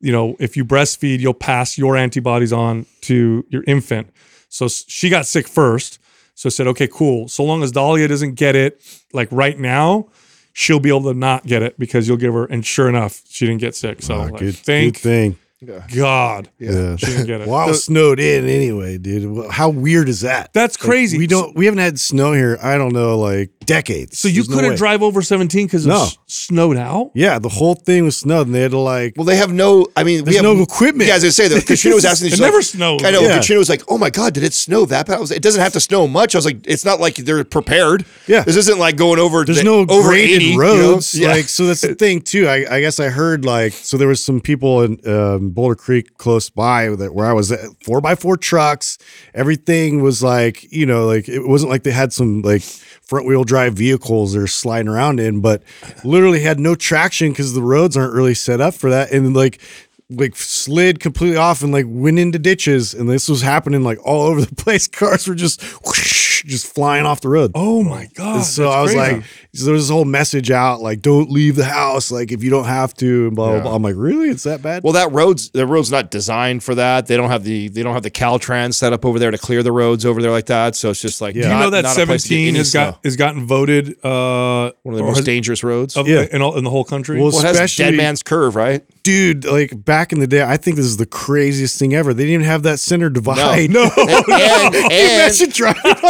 [SPEAKER 2] you know if you breastfeed, you'll pass your antibodies on to your infant. So she got sick first. So I said, okay, cool. So long as Dahlia doesn't get it like right now, she'll be able to not get it because you'll give her. And sure enough, she didn't get sick. So
[SPEAKER 3] Ah,
[SPEAKER 2] like,
[SPEAKER 3] good,
[SPEAKER 2] thank
[SPEAKER 3] good thing.
[SPEAKER 2] God,
[SPEAKER 3] Yeah.
[SPEAKER 2] she didn't get it.
[SPEAKER 3] Well, I was snowed in anyway, dude. Well, How weird is that?
[SPEAKER 2] That's
[SPEAKER 3] Like,
[SPEAKER 2] crazy.
[SPEAKER 3] we don't. We haven't had snow here. I don't know, like decades.
[SPEAKER 2] So you
[SPEAKER 3] There's no
[SPEAKER 2] couldn't
[SPEAKER 3] way.
[SPEAKER 2] drive over 17 because it
[SPEAKER 3] No.
[SPEAKER 2] was snowed out.
[SPEAKER 3] Yeah, the whole thing was snowed, and they had to like.
[SPEAKER 4] Well, they have no. I mean, we
[SPEAKER 3] There's
[SPEAKER 4] have
[SPEAKER 3] no equipment.
[SPEAKER 4] Yeah, as I say, though, Katrina was asking.
[SPEAKER 2] It
[SPEAKER 4] she's
[SPEAKER 2] never
[SPEAKER 4] like,
[SPEAKER 2] snows.
[SPEAKER 4] I know.
[SPEAKER 3] Yeah.
[SPEAKER 4] Katrina was like, "Oh my god, did it snow that bad?" I was like, "It doesn't have to snow much." I was like, "It's not like they're prepared."
[SPEAKER 3] Yeah.
[SPEAKER 4] this isn't like going over.
[SPEAKER 3] There's
[SPEAKER 4] the-
[SPEAKER 3] no
[SPEAKER 4] over
[SPEAKER 3] graded
[SPEAKER 4] 80, you know?
[SPEAKER 3] roads,
[SPEAKER 4] Yeah.
[SPEAKER 3] like so. That's the thing too. I, I guess I heard like so there was some people in um, Boulder Creek close by that where I was at four by four trucks. Everything was like you know like it wasn't like they had some like front wheel drive vehicles they're sliding around in, but literally had no traction because the roads aren't really set up for that, and like like slid completely off and like went into ditches, and this was happening like all over the place. Cars were just whoosh, just flying off the road.
[SPEAKER 2] Oh my God.
[SPEAKER 3] And so
[SPEAKER 2] that's
[SPEAKER 3] I was
[SPEAKER 2] crazy.
[SPEAKER 3] like, so there was this whole message out, like, don't leave the house, like if you don't have to, and blah blah. blah. I'm like, really? It's that bad?
[SPEAKER 4] Well, that road's the road's not designed for that. They don't have the they don't have the Caltrans set up over there to clear the roads over there like that. So it's just like
[SPEAKER 3] Yeah.
[SPEAKER 2] Do you know that
[SPEAKER 4] not a place to get
[SPEAKER 2] 17
[SPEAKER 4] any
[SPEAKER 2] has got
[SPEAKER 4] snow.
[SPEAKER 2] has gotten voted uh,
[SPEAKER 4] one of the most
[SPEAKER 2] has-
[SPEAKER 4] dangerous roads.
[SPEAKER 2] of,
[SPEAKER 3] Yeah.
[SPEAKER 2] in, all, in the whole country.
[SPEAKER 3] Well,
[SPEAKER 4] well, it has Dead Man's Curve, right?
[SPEAKER 3] Dude, like back in the day, I think this is the craziest thing ever. They didn't even have that center divide.
[SPEAKER 2] no,
[SPEAKER 4] And, and, and-
[SPEAKER 3] Imagine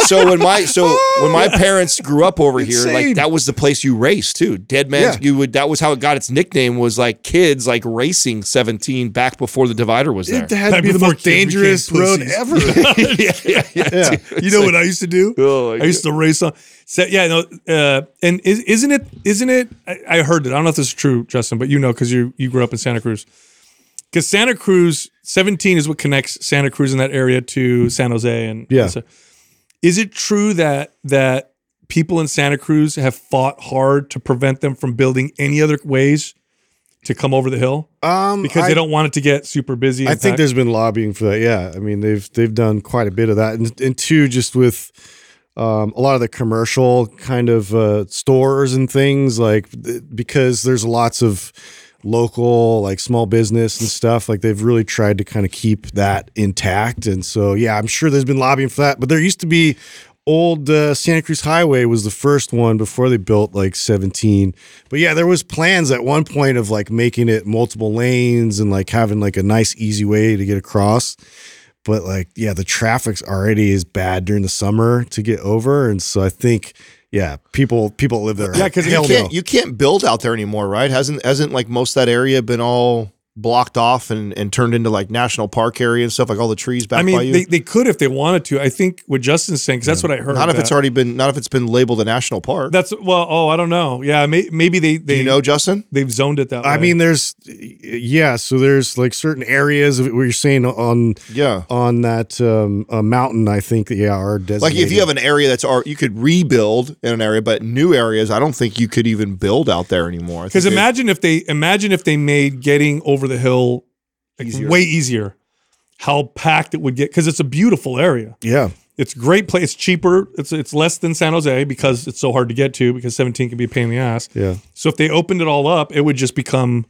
[SPEAKER 4] so when my so when my parents grew up over here,
[SPEAKER 3] Insane.
[SPEAKER 4] like that was the place you raced too. Dead Man's
[SPEAKER 3] Yeah.
[SPEAKER 4] you would that was how it got its nickname was like kids like racing 17 back before the divider was there.
[SPEAKER 3] It had to be the most dangerous road ever.
[SPEAKER 4] yeah, yeah, yeah.
[SPEAKER 3] yeah.
[SPEAKER 2] you know what I used to do?
[SPEAKER 4] Oh, my
[SPEAKER 2] I used to race on. So, yeah, no, uh, and is, isn't it? Isn't it? I, I heard it. I don't know if this is true, Justin, but you know because you you grew up in Santa Cruz. Because Santa Cruz, seventeen is what connects Santa Cruz in that area to San Jose, and
[SPEAKER 3] Yeah.
[SPEAKER 2] and so- is it true that that people in Santa Cruz have fought hard to prevent them from building any other ways to come over the hill
[SPEAKER 3] Um,
[SPEAKER 2] because
[SPEAKER 3] I-
[SPEAKER 2] they don't want it to get super busy?
[SPEAKER 3] I think
[SPEAKER 2] packed?
[SPEAKER 3] there's been lobbying for that. Yeah, I mean they've they've done quite a bit of that, and, and two, just with um, a lot of the commercial kind of uh, stores and things like because there's lots of local like small business and stuff like they've really tried to kind of keep that intact. And so yeah i'm sure there's been lobbying for that but there used to be old uh, santa cruz highway was the first one before they built like 17 but yeah there was plans at one point of like making it multiple lanes and like having like a nice easy way to get across but like yeah the traffic's already is bad during the summer to get over and so i think yeah people people live there
[SPEAKER 2] Yeah, 'cause you
[SPEAKER 4] you can't
[SPEAKER 3] no.
[SPEAKER 4] you can't build out there anymore, right? Hasn't hasn't like most of that area been all blocked off and, and turned into like national park area and stuff like all the trees back
[SPEAKER 2] I
[SPEAKER 4] by
[SPEAKER 2] mean,
[SPEAKER 4] you?
[SPEAKER 2] they, they could if they wanted to. I think what Justin's saying, because that's what I heard.
[SPEAKER 4] not if it's already been not if it's been labeled a national park.
[SPEAKER 2] That's well. Oh, I don't know. Yeah, may, maybe they
[SPEAKER 4] Do
[SPEAKER 2] they
[SPEAKER 4] you know, Justin?
[SPEAKER 2] they've zoned it that way.
[SPEAKER 3] I mean, there's yeah. So there's like certain areas of what you're saying on
[SPEAKER 4] Yeah.
[SPEAKER 3] on that um, mountain. I think yeah are designated.
[SPEAKER 4] Like if you have an area that's ar- you could rebuild in an area, but new areas, I don't think you could even build out there anymore.
[SPEAKER 2] Because imagine if they imagine if they made getting over the hill like,
[SPEAKER 4] Easier.
[SPEAKER 2] way easier. How packed it would get because it's a beautiful area.
[SPEAKER 3] yeah
[SPEAKER 2] It's a great place. It's cheaper. It's it's less than San Jose because it's so hard to get to because 17 can be a pain in the ass.
[SPEAKER 3] yeah.
[SPEAKER 2] So if they opened it all up, it would just become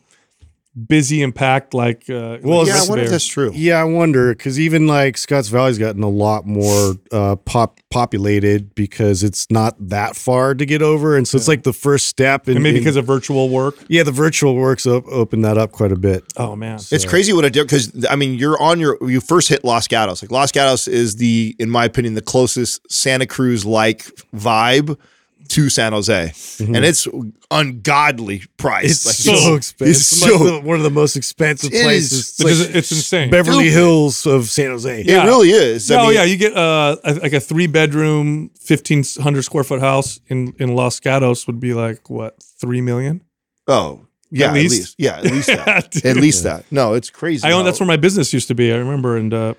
[SPEAKER 2] busy and packed like uh,
[SPEAKER 3] Well,
[SPEAKER 4] yeah, I wonder if that's true.
[SPEAKER 3] Yeah, I wonder because even like Scotts Valley's gotten a lot more uh, pop populated because it's not that far to get over, and so it's like the first step. In,
[SPEAKER 2] and maybe
[SPEAKER 3] in-
[SPEAKER 2] because of virtual work.
[SPEAKER 3] yeah, the virtual works op- open that up quite a bit.
[SPEAKER 2] Oh man,
[SPEAKER 4] It's crazy what it did because I mean you're on your you first hit Los Gatos. Like Los Gatos is the in my opinion the closest Santa Cruz like vibe to San Jose, and it's ungodly priced.
[SPEAKER 3] Mm-hmm. It's
[SPEAKER 4] Like,
[SPEAKER 3] so expensive.
[SPEAKER 4] It's
[SPEAKER 3] It's
[SPEAKER 4] so
[SPEAKER 3] like the- one of the most expensive
[SPEAKER 4] It
[SPEAKER 3] places.
[SPEAKER 4] is.
[SPEAKER 3] It's,
[SPEAKER 2] Because
[SPEAKER 3] like
[SPEAKER 2] it's insane.
[SPEAKER 3] Beverly
[SPEAKER 4] Stupid.
[SPEAKER 3] Hills of San Jose.
[SPEAKER 2] Yeah.
[SPEAKER 4] it really is. I
[SPEAKER 2] oh
[SPEAKER 4] mean,
[SPEAKER 2] yeah, you get uh a- like a three bedroom, fifteen hundred square foot house in in Los Gatos would be like what three million.
[SPEAKER 4] Oh yeah, at
[SPEAKER 2] least?
[SPEAKER 4] least, yeah, at least that. At least that. No, it's crazy.
[SPEAKER 2] I own that's where my business used to be. I remember, and uh,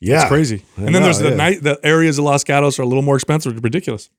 [SPEAKER 3] yeah,
[SPEAKER 2] it's crazy.
[SPEAKER 3] I
[SPEAKER 2] And then
[SPEAKER 3] know,
[SPEAKER 2] there's the
[SPEAKER 3] yeah.
[SPEAKER 2] night the areas of Los Gatos are a little more expensive. It's ridiculous.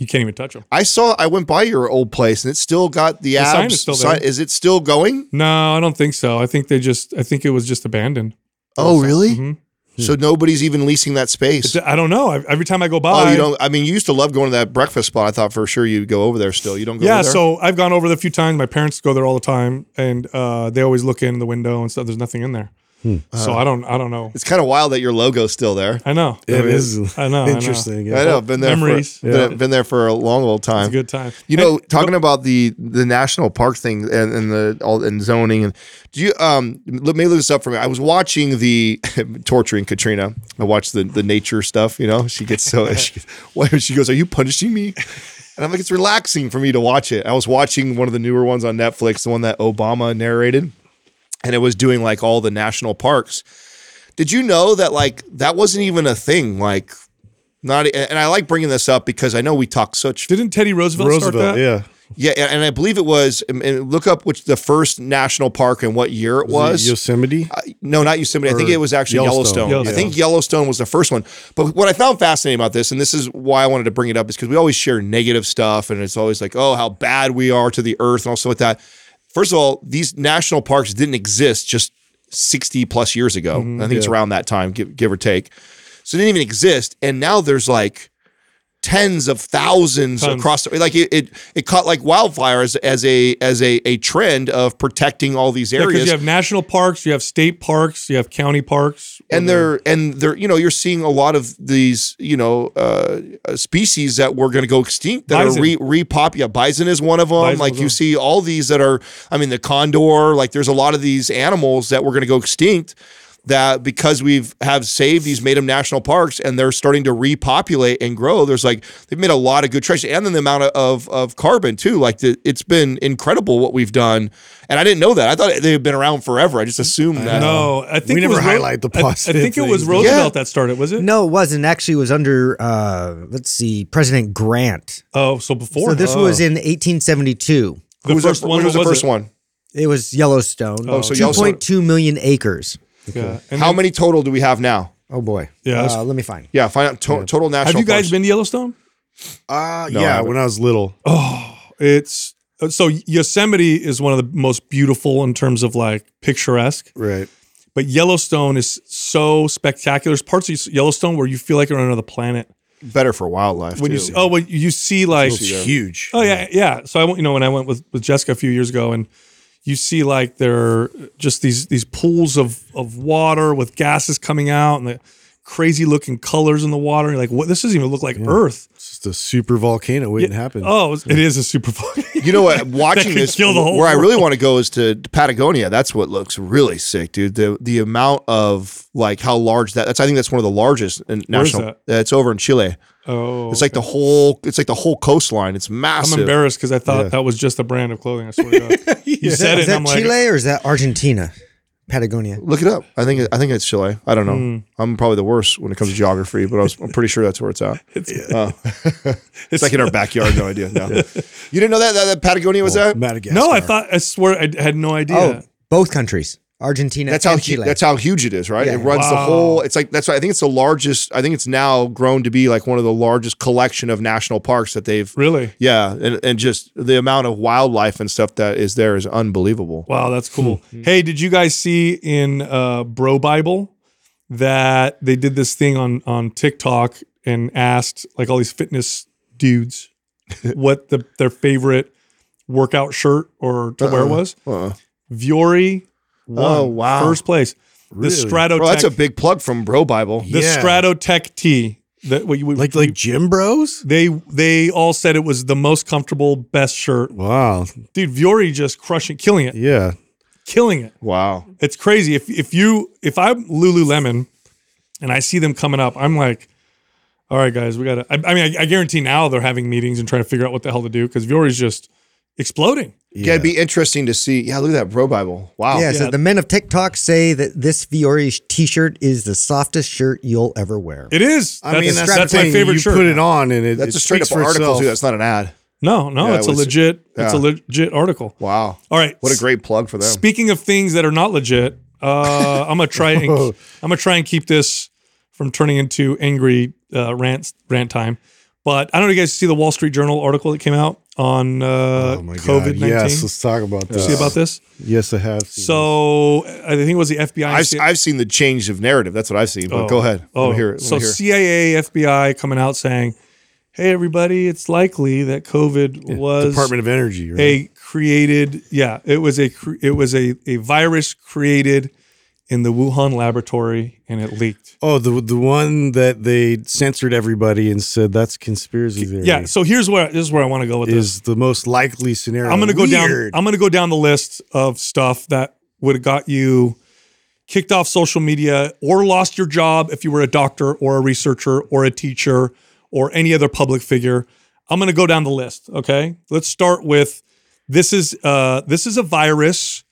[SPEAKER 2] You can't even touch them.
[SPEAKER 4] I saw. I went by your old place, and it's still got the,
[SPEAKER 2] The
[SPEAKER 4] abs.
[SPEAKER 2] sign is still there.
[SPEAKER 4] Is it still going?
[SPEAKER 2] No, I don't think so. I think they just. I think it was just abandoned.
[SPEAKER 4] Oh, really?
[SPEAKER 2] Mhm.
[SPEAKER 4] So nobody's even leasing that space.
[SPEAKER 2] It's- I don't know. I, every time I go by,
[SPEAKER 4] Oh, you don't. I mean, you used to love going to that breakfast spot. I thought for sure you'd go over there. Still, you don't go.
[SPEAKER 2] Yeah,
[SPEAKER 4] over there?
[SPEAKER 2] so I've gone over there a few times. My parents go there all the time, and uh, they always look in the window and stuff. There's nothing in there. So I don't I don't know.
[SPEAKER 4] It's kind of wild that your logo's still there.
[SPEAKER 2] I know.
[SPEAKER 3] It is
[SPEAKER 2] I know, I know.
[SPEAKER 3] interesting. Yeah.
[SPEAKER 4] I know. Been there.
[SPEAKER 2] Memories.
[SPEAKER 4] For, been, been there for a long old time.
[SPEAKER 2] It's a good time.
[SPEAKER 4] You know, talking about the the national park thing and, and the all and zoning and do you um let me look this up for me. I was watching the torturing Katrina. I watched the the nature stuff. You know, she gets so she, why she goes, "Are you punishing me?" And I'm like, it's relaxing for me to watch it. I was watching one of the newer ones on Netflix, the one that Obama narrated, and it was doing like all the national parks. Did you know that like that wasn't even a thing? Like, not. And I like bringing this up because I know we talk such
[SPEAKER 2] Didn't Teddy Roosevelt,
[SPEAKER 3] Roosevelt,
[SPEAKER 2] start that?
[SPEAKER 3] yeah.
[SPEAKER 4] yeah, and and I believe it was. and- and look up which the first national park and what year it was.
[SPEAKER 3] Yosemite.
[SPEAKER 4] Uh, no, not Yosemite. I think it was actually Yellowstone.
[SPEAKER 3] Yellowstone.
[SPEAKER 4] I think Yellowstone was the first one. But what I found fascinating about this, and this is why I wanted to bring it up, is because we always share negative stuff, and it's always like, oh, how bad we are to the earth, and all stuff like that. First of all, these national parks didn't exist just sixty plus years ago. Mm-hmm. I think it's around that time, give, give or take. So they didn't even exist, and now there's like tens of thousands
[SPEAKER 2] Tons.
[SPEAKER 4] across the, like it, it it caught like wildfire as, as a as a, a trend of protecting all these areas
[SPEAKER 2] because you have national parks, you have state parks, you have county parks,
[SPEAKER 4] and they're and they're you know you're seeing a lot of these you know uh, species that were going to go extinct that
[SPEAKER 2] Bison.
[SPEAKER 4] are re repop. Yeah, bison is one of them.
[SPEAKER 2] Bison
[SPEAKER 4] like you
[SPEAKER 2] one.
[SPEAKER 4] see all these that are. I mean, the condor. Like there's a lot of these animals that were going to go extinct. That because we've have saved these made them national parks and they're starting to repopulate and grow. There's like they've made a lot of good choices, and then the amount of of, of carbon too. Like the, it's been incredible what we've done, and I didn't know that. I thought they've been around forever. I just assumed that.
[SPEAKER 2] no, I think
[SPEAKER 3] We
[SPEAKER 2] it
[SPEAKER 3] never
[SPEAKER 2] was Ro-
[SPEAKER 3] highlight the
[SPEAKER 2] I- I,
[SPEAKER 3] positive
[SPEAKER 2] think it was
[SPEAKER 3] things.
[SPEAKER 2] Roosevelt
[SPEAKER 4] Yeah.
[SPEAKER 2] that started, was it?
[SPEAKER 5] No, it wasn't. Actually, it was under, uh, let's see, President Grant.
[SPEAKER 2] Oh, so before.
[SPEAKER 5] So this
[SPEAKER 2] Oh.
[SPEAKER 5] was in 1872.
[SPEAKER 2] the
[SPEAKER 4] Who was
[SPEAKER 2] first
[SPEAKER 4] the,
[SPEAKER 2] one.
[SPEAKER 4] What was
[SPEAKER 2] what
[SPEAKER 4] the first
[SPEAKER 2] it?
[SPEAKER 4] one?
[SPEAKER 5] It was Yellowstone.
[SPEAKER 4] Oh, so Yellowstone-
[SPEAKER 5] 2.2 million acres.
[SPEAKER 2] Yeah. And
[SPEAKER 4] How
[SPEAKER 2] then-
[SPEAKER 4] many total do we have now?
[SPEAKER 5] Oh boy.
[SPEAKER 2] Yeah, that's-
[SPEAKER 5] Uh, let me find.
[SPEAKER 4] Yeah, find out to- total national.
[SPEAKER 2] Have you guys
[SPEAKER 4] parks.
[SPEAKER 2] been to Yellowstone?
[SPEAKER 3] Uh,
[SPEAKER 4] No, I
[SPEAKER 3] yeah,
[SPEAKER 4] haven't.
[SPEAKER 3] when I was little.
[SPEAKER 2] Oh, it's so Yosemite is one of the most beautiful in terms of like picturesque,
[SPEAKER 3] Right.
[SPEAKER 2] but Yellowstone is so spectacular. There's parts of Yellowstone where you feel like you're on another planet.
[SPEAKER 4] better for wildlife?
[SPEAKER 2] When
[SPEAKER 4] too.
[SPEAKER 2] you see, oh, well, you see like
[SPEAKER 3] It's huge.
[SPEAKER 2] Oh yeah, yeah. So I went, you know, when I went with with Jessica a few years ago, and you see like there are just these these pools of of water with gases coming out and the crazy looking colors in the water. You're like, what? This doesn't even look like Earth.
[SPEAKER 3] It's just a super volcano waiting to happen.
[SPEAKER 2] Oh, it is a super volcano.
[SPEAKER 4] you know what? Watching this,
[SPEAKER 2] kill the whole
[SPEAKER 4] where I really want to go is to Patagonia. That's what looks really sick, dude. The the amount of like how large that. That's I think that's one of the largest in
[SPEAKER 2] Where's
[SPEAKER 4] national. Uh, it's over in Chile.
[SPEAKER 2] Oh,
[SPEAKER 4] It's like the whole. It's like the whole coastline. It's massive.
[SPEAKER 2] I'm embarrassed because I thought
[SPEAKER 3] Yeah.
[SPEAKER 2] that was just a brand of clothing. I swear to God. You said it,
[SPEAKER 5] Is
[SPEAKER 2] and
[SPEAKER 5] that
[SPEAKER 2] I'm like,
[SPEAKER 5] Chile or is that Argentina? Patagonia.
[SPEAKER 4] Look it up. I think I think it's Chile. I don't know.
[SPEAKER 2] Hmm.
[SPEAKER 4] I'm probably the worst when it comes to geography, but I was, I'm pretty sure that's where it's at.
[SPEAKER 2] it's,
[SPEAKER 4] Oh. It's like in our backyard. No idea. No. You didn't know that that, that Patagonia was that?
[SPEAKER 3] Madagascar.
[SPEAKER 2] no, I thought I swear I had no idea.
[SPEAKER 5] Oh, both countries. Argentina
[SPEAKER 4] That's how
[SPEAKER 5] and
[SPEAKER 4] hu-
[SPEAKER 5] Chile.
[SPEAKER 4] that's how huge it is, right?
[SPEAKER 5] Yeah.
[SPEAKER 4] It runs the whole. It's like that's why I think it's the largest. I think it's now grown to be like one of the largest collection of national parks that they've.
[SPEAKER 2] Really?
[SPEAKER 4] Yeah, and and just the amount of wildlife and stuff that is there is unbelievable.
[SPEAKER 2] Wow, that's cool.
[SPEAKER 4] Hmm.
[SPEAKER 2] hey, did you guys see in uh, Bro Bible that they did this thing on on TikTok and asked like all these fitness dudes what the their favorite workout shirt or to wear was?
[SPEAKER 4] Uh-uh.
[SPEAKER 2] Vuori won
[SPEAKER 4] Oh, wow.
[SPEAKER 2] first place. The
[SPEAKER 3] Really?
[SPEAKER 2] Stratotech,
[SPEAKER 4] Bro, that's a big plug from Bro Bible.
[SPEAKER 2] the
[SPEAKER 3] Yeah.
[SPEAKER 2] Stratotech T. That we, we,
[SPEAKER 3] like like gym bros.
[SPEAKER 2] they they all said it was the most comfortable, best shirt.
[SPEAKER 3] Wow.
[SPEAKER 2] Dude, Vuori just crushing, killing it,
[SPEAKER 3] Yeah.
[SPEAKER 2] killing it.
[SPEAKER 4] Wow.
[SPEAKER 2] It's crazy. If if you if I'm Lululemon and I see them coming up, I'm like, all right, guys, we gotta. I, I mean, I, I guarantee now they're having meetings and trying to figure out what the hell to do because Vuori's just exploding.
[SPEAKER 4] Yeah. it'd be interesting to see. Yeah, look at that Bro Bible. Wow.
[SPEAKER 5] yeah, so the men of TikTok say that this Vuori t-shirt is the softest shirt you'll ever wear.
[SPEAKER 2] It is.
[SPEAKER 3] I mean, that's,
[SPEAKER 2] that's
[SPEAKER 3] the
[SPEAKER 2] my
[SPEAKER 3] thing.
[SPEAKER 2] favorite
[SPEAKER 3] you
[SPEAKER 2] shirt.
[SPEAKER 3] put it on, and it,
[SPEAKER 4] That's
[SPEAKER 3] it
[SPEAKER 4] a straight up
[SPEAKER 3] for
[SPEAKER 4] article
[SPEAKER 3] itself.
[SPEAKER 4] too. That's not an ad.
[SPEAKER 2] no, no,
[SPEAKER 4] Yeah,
[SPEAKER 2] it's
[SPEAKER 4] it
[SPEAKER 2] a
[SPEAKER 4] was-
[SPEAKER 2] legit. It's a legit article.
[SPEAKER 4] Wow.
[SPEAKER 2] All right.
[SPEAKER 4] What a great plug for them.
[SPEAKER 2] Speaking of things that are not legit, uh, I'm gonna try and I'm gonna try and keep this from turning into angry uh, rant rant time. But I don't know. if You guys see the Wall Street Journal article that came out on uh,
[SPEAKER 3] Oh
[SPEAKER 2] COVID nineteen.
[SPEAKER 3] Yes, let's talk about this.
[SPEAKER 2] see about this?
[SPEAKER 3] Yes, I have. seen
[SPEAKER 2] So I think it was the FBI.
[SPEAKER 4] I've, I've seen the change of narrative. That's what I've seen. But
[SPEAKER 2] Oh.
[SPEAKER 4] go ahead.
[SPEAKER 2] Oh,
[SPEAKER 4] wanna hear it. I
[SPEAKER 2] so
[SPEAKER 4] wanna hear it.
[SPEAKER 2] CIA, FBI coming out saying, "Hey, everybody, it's likely that COVID
[SPEAKER 3] this.
[SPEAKER 2] was
[SPEAKER 3] Department of Energy. Right?
[SPEAKER 2] a created. Yeah, it was a it was a a virus created in the Wuhan laboratory and it leaked.
[SPEAKER 3] Oh, the the one that they censored everybody and said that's conspiracy theory.
[SPEAKER 2] Yeah. So here's where this is where I want to go with this.
[SPEAKER 3] is the most likely scenario.
[SPEAKER 2] I'm gonna go down. I'm gonna go down the list of stuff that would have got you kicked off social media or lost your job if you were a doctor or a researcher or a teacher or any other public figure. I'm gonna go down the list. Okay. Let's start with this is uh this is a virus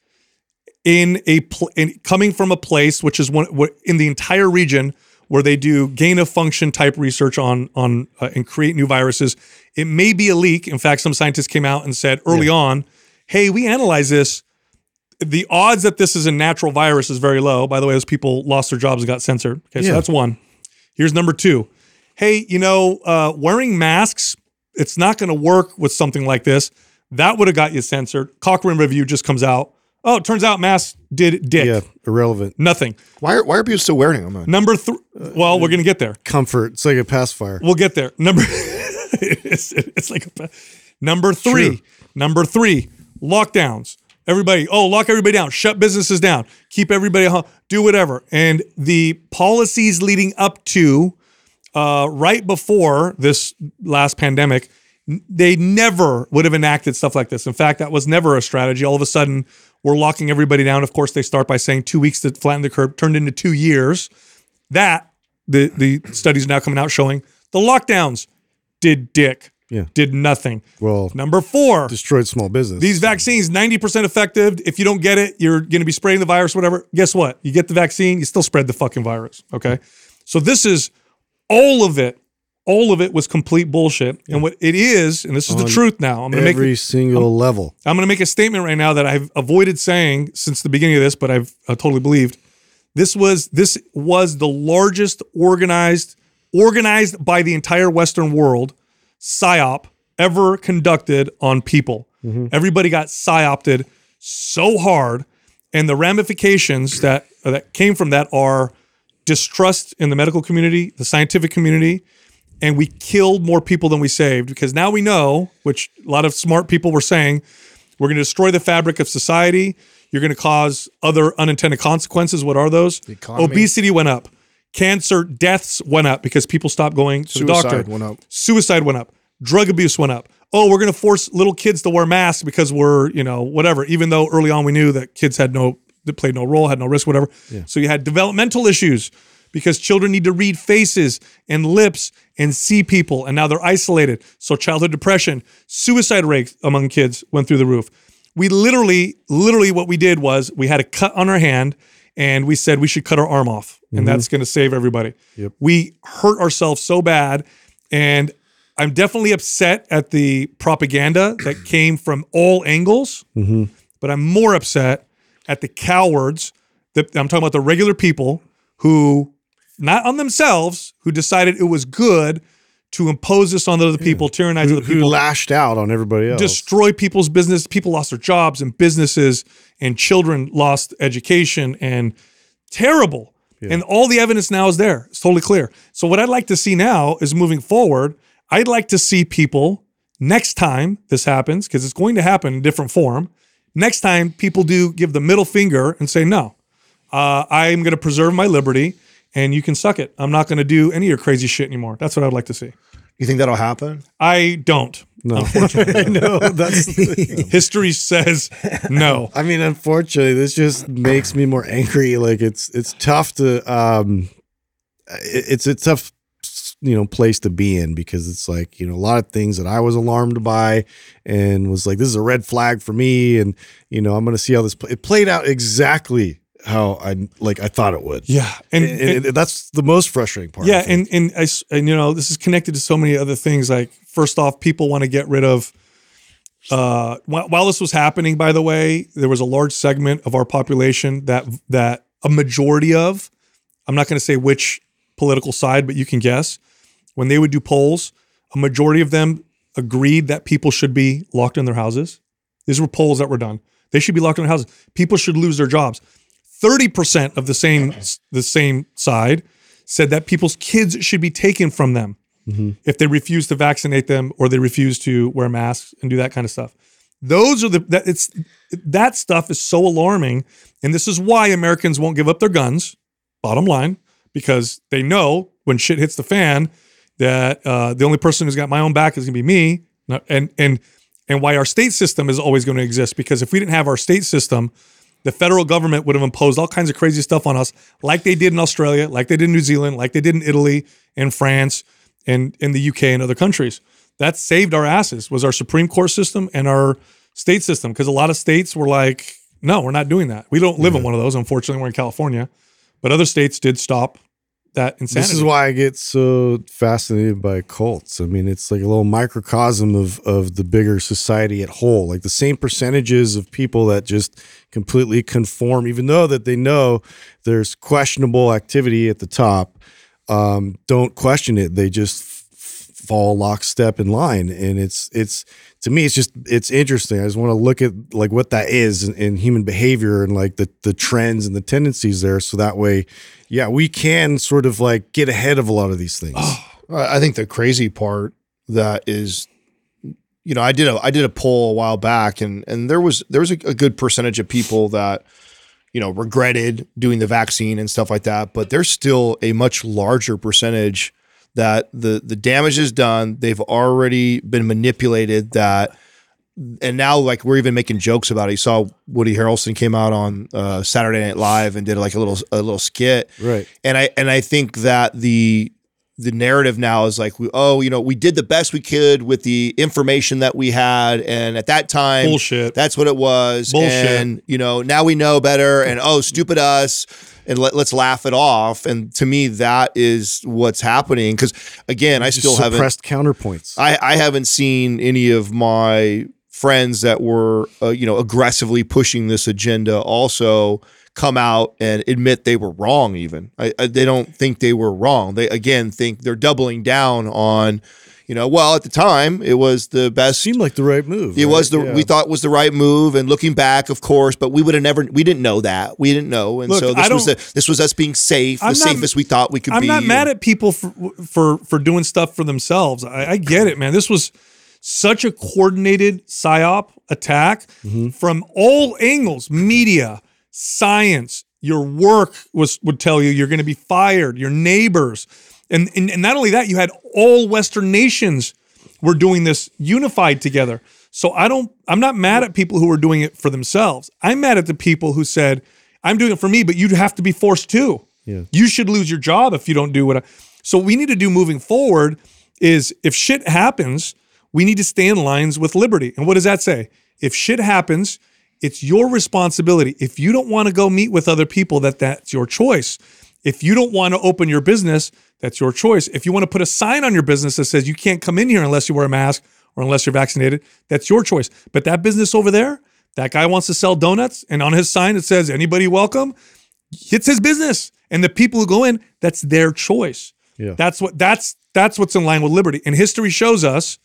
[SPEAKER 2] in a pl- in, coming from a place which is one what- in the entire region where they do gain of function type research on on uh, and create new viruses. It may be a leak. In fact, some scientists came out and said early on, "Hey, we analyze this. The odds that this is a natural virus is very low." By the way, those people lost their jobs and got censored. Okay, so that's one. Here's number two. Hey, you know, uh, wearing masks, it's not going to work with something like this. That would have got you censored. Cochrane review just comes out. Oh, it turns out masks did dick.
[SPEAKER 3] yeah, irrelevant.
[SPEAKER 2] Nothing.
[SPEAKER 4] Why are, why are people still wearing them?
[SPEAKER 2] Number three. Well, we're going to get there.
[SPEAKER 3] Comfort. It's like a pacifier.
[SPEAKER 2] We'll get there. Number it's, it's like a, number three. Number three. Lockdowns. Everybody. Oh, lock everybody down. Shut businesses down. Keep everybody home. Do whatever. And the policies leading up to, uh, right before this last pandemic, n- they never would have enacted stuff like this. In fact, that was never a strategy. All of a sudden, we're locking everybody down. Of course, they start by saying two weeks to flatten the curve, turned into two years. That the the studies now coming out showing the lockdowns did dick.
[SPEAKER 3] Yeah.
[SPEAKER 2] Did nothing.
[SPEAKER 3] Well,
[SPEAKER 2] Number four,
[SPEAKER 3] destroyed small business.
[SPEAKER 2] these vaccines, 90% effective. If you don't get it, you're going to be spraying the virus, whatever. Guess what? You get the vaccine, you still spread the fucking virus. Okay. So this is all of it. All of it was complete bullshit. And what it is, and this is the truth now, I'm going to make
[SPEAKER 3] every single level.
[SPEAKER 2] I'm going to make a statement right now that I've avoided saying since the beginning of this, but I've uh, totally believed. This was this was the largest organized organized by the entire Western world psyop ever conducted on people. Everybody got psyopted so hard, and the ramifications that uh, that came from that are distrust in the medical community, the scientific community, and we killed more people than we saved because now we know, which a lot of smart people were saying, we're going to destroy the fabric of society. You're going to cause other unintended consequences. What are those? Obesity went up. Cancer deaths went up because people stopped going to the
[SPEAKER 4] Suicide
[SPEAKER 2] doctor.
[SPEAKER 4] went up.
[SPEAKER 2] Suicide went up. Drug abuse went up. Oh, we're going to force little kids to wear masks because we're, you know, whatever. Even though early on we knew that kids had no, that played no role, had no risk, whatever. Yeah. So you had developmental issues because children need to read faces and lips and see people, and now they're isolated. So childhood depression, suicide rates among kids went through the roof. We literally, literally, what we did was we had a cut on our hand, and we said we should cut our arm off, and mm-hmm. that's going to save everybody. We hurt ourselves so bad, and I'm definitely upset at the propaganda that came from all angles, mm-hmm. but I'm more upset at the cowards that I'm talking about the regular people who, not on themselves, who decided it was good to impose this on other people, tyrannize
[SPEAKER 3] Who,
[SPEAKER 2] other
[SPEAKER 3] who
[SPEAKER 2] people,
[SPEAKER 3] lashed out on everybody else?
[SPEAKER 2] destroy people's business. People lost their jobs and businesses, and children lost education and terrible. And all the evidence now is there. It's totally clear. So what I'd like to see now is moving forward. I'd like to see people next time this happens, because it's going to happen in different form. Next time people do give the middle finger and say, no, uh, I'm going to preserve my liberty and you can suck it. I'm not going to do any of your crazy shit anymore. That's what I'd like to see.
[SPEAKER 4] You think that'll happen?
[SPEAKER 2] I don't.
[SPEAKER 3] no, no, that's.
[SPEAKER 2] History says no.
[SPEAKER 3] I mean, unfortunately, this just makes me more angry. Like it's it's tough to um, it- it's a tough you know place to be in because it's like you know a lot of things that I was alarmed by and was like this is a red flag for me and you know I'm gonna see how this play. it played out exactly how I like I thought it would.
[SPEAKER 2] Yeah, and,
[SPEAKER 3] And,
[SPEAKER 2] and-
[SPEAKER 3] and that's the most frustrating part.
[SPEAKER 2] yeah, and and I and you know this is connected to so many other things. Like first off, people want to get rid of. Uh, while, while this was happening, by the way, there was a large segment of our population that that a majority of, I'm not going to say which political side, but you can guess. When they would do polls, a majority of them agreed that people should be locked in their houses. These were polls that were done. They should be locked in their houses. People should lose their jobs. 30% of the same the same side said that people's kids should be taken from them if they refuse to vaccinate them or they refuse to wear masks and do that kind of stuff. Those are the that it's that stuff is so alarming, and this is why Americans won't give up their guns. Bottom line, because they know when shit hits the fan that uh, the only person who's got my own back is gonna be me, and and and why our state system is always going to exist. Because if we didn't have our state system, the federal government would have imposed all kinds of crazy stuff on us, like they did in Australia, like they did in New Zealand, like they did in Italy and France and in the UK and other countries. That saved our asses was our Supreme Court system and our state system. Because a lot of states were like, no, we're not doing that. We don't live in one of those. Unfortunately, we're in California, but other states did stop that insanity.
[SPEAKER 3] This is why I get so fascinated by cults. I mean, it's like a little microcosm of of the bigger society at whole. Like the same percentages of people that just completely conform, even though that they know there's questionable activity at the top, um, don't question it. They just f- fall lockstep in line, and it's it's to me it's just it's interesting. I just want to look at like what that is in, in human behavior and like the the trends and the tendencies there, so that way, yeah, we can sort of like get ahead of a lot of these things.
[SPEAKER 4] I I think the crazy part that is, you know, I did a I did a poll a while back, and and there was there was a, a good percentage of people that, you know, regretted doing the vaccine and stuff like that. But there's still a much larger percentage that the the damage is done. They've already been manipulated. That. And now, like we're even making jokes about it. You saw Woody Harrelson came out on uh, Saturday Night Live and did like a little a little skit,
[SPEAKER 3] Right.
[SPEAKER 4] and I and I think that the the narrative now is like oh you know we did the best we could with the information that we had and at that time
[SPEAKER 2] Bullshit.
[SPEAKER 4] that's what it was
[SPEAKER 2] Bullshit.
[SPEAKER 4] and you know now we know better and oh stupid us and let, let's laugh it off and to me that is what's happening because again I still haven't
[SPEAKER 3] suppressed counterpoints.
[SPEAKER 4] I, I haven't seen any of my friends that were uh, you know aggressively pushing this agenda also come out and admit they were wrong even I, I, they don't think they were wrong they again think they're doubling down on you know well at the time it was the best
[SPEAKER 3] seemed like the right move.
[SPEAKER 4] it
[SPEAKER 3] right?
[SPEAKER 4] was the
[SPEAKER 3] Yeah.
[SPEAKER 4] we thought was the right move and looking back of course but we would have never we didn't know that we didn't know and
[SPEAKER 2] Look,
[SPEAKER 4] so this was the, this was us being safe
[SPEAKER 2] I'm
[SPEAKER 4] the
[SPEAKER 2] not-
[SPEAKER 4] safest we thought we could be I'm
[SPEAKER 2] not mad
[SPEAKER 4] and-
[SPEAKER 2] at people for for for doing stuff for themselves. I, I get it, man. This was such a coordinated psyop attack mm-hmm. from all angles: media, science. Your work was would tell you you're going to be fired. Your neighbors, and, and and not only that, you had all Western nations were doing this unified together. So I don't. I'm not mad at people who are doing it for themselves. I'm mad at the people who said, "I'm doing it for me," but you'd have to be forced too.
[SPEAKER 3] Yeah.
[SPEAKER 2] You should lose your job if you don't do what. I, so what we need to do moving forward is if shit happens, we need to stay in lines with liberty. And what does that say? If shit happens, it's your responsibility. If you don't want to go meet with other people, that that's your choice. If you don't want to open your business, that's your choice. If you want to put a sign on your business that says you can't come in here unless you wear a mask or unless you're vaccinated, that's your choice. But that business over there, that guy wants to sell donuts, and on his sign it says anybody welcome. It's his business, and the people who go in, that's their choice.
[SPEAKER 3] Yeah.
[SPEAKER 2] That's what that's that's what's in line with liberty. And history shows us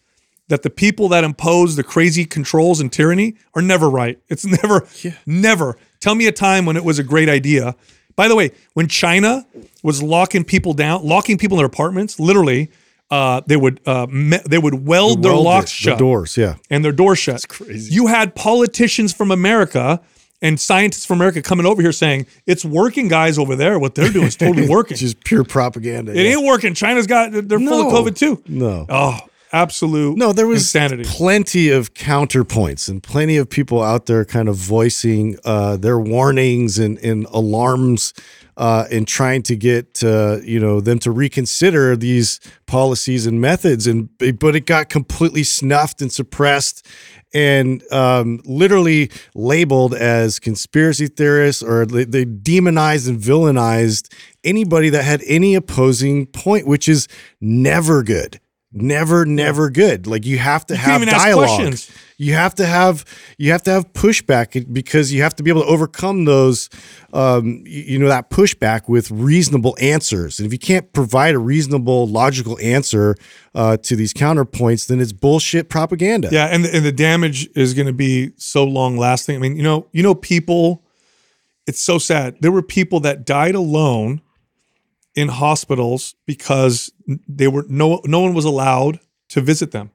[SPEAKER 2] that the people that impose the crazy controls and tyranny are never right. It's never, never. Tell me a time when it was a great idea. By the way, when China was locking people down, locking people in their apartments, literally, uh, they would uh, me- they would weld their
[SPEAKER 3] Weld it,
[SPEAKER 2] locks
[SPEAKER 3] the
[SPEAKER 2] shut
[SPEAKER 3] doors. Yeah.
[SPEAKER 2] and their doors shut. That's crazy. You had politicians from America and scientists from America coming over here saying it's working, guys over there. What they're doing is totally working.
[SPEAKER 3] It's just pure propaganda.
[SPEAKER 2] It ain't working. China's got they're full of COVID too.
[SPEAKER 3] No.
[SPEAKER 2] Oh, absolute
[SPEAKER 3] No, there was
[SPEAKER 2] insanity.
[SPEAKER 3] plenty of counterpoints and plenty of people out there kind of voicing uh, their warnings and, and alarms uh, and trying to get uh, you know them to reconsider these policies and methods. And but it got completely snuffed and suppressed and um, literally labeled as conspiracy theorists, or they, they demonized and villainized anybody that had any opposing point, which is never good. Never, never good. Like you have to
[SPEAKER 2] can't
[SPEAKER 3] have dialogue. You have to have you have to have pushback because you have to be able to overcome those, um, you know, that pushback with reasonable answers. And if you can't provide a reasonable, logical answer uh, to these counterpoints, then it's bullshit propaganda.
[SPEAKER 2] Yeah, and the, and the damage is going to be so long lasting. I mean, you know, you know, people. It's so sad. There were people that died alone in hospitals because they were no no one was allowed to visit them.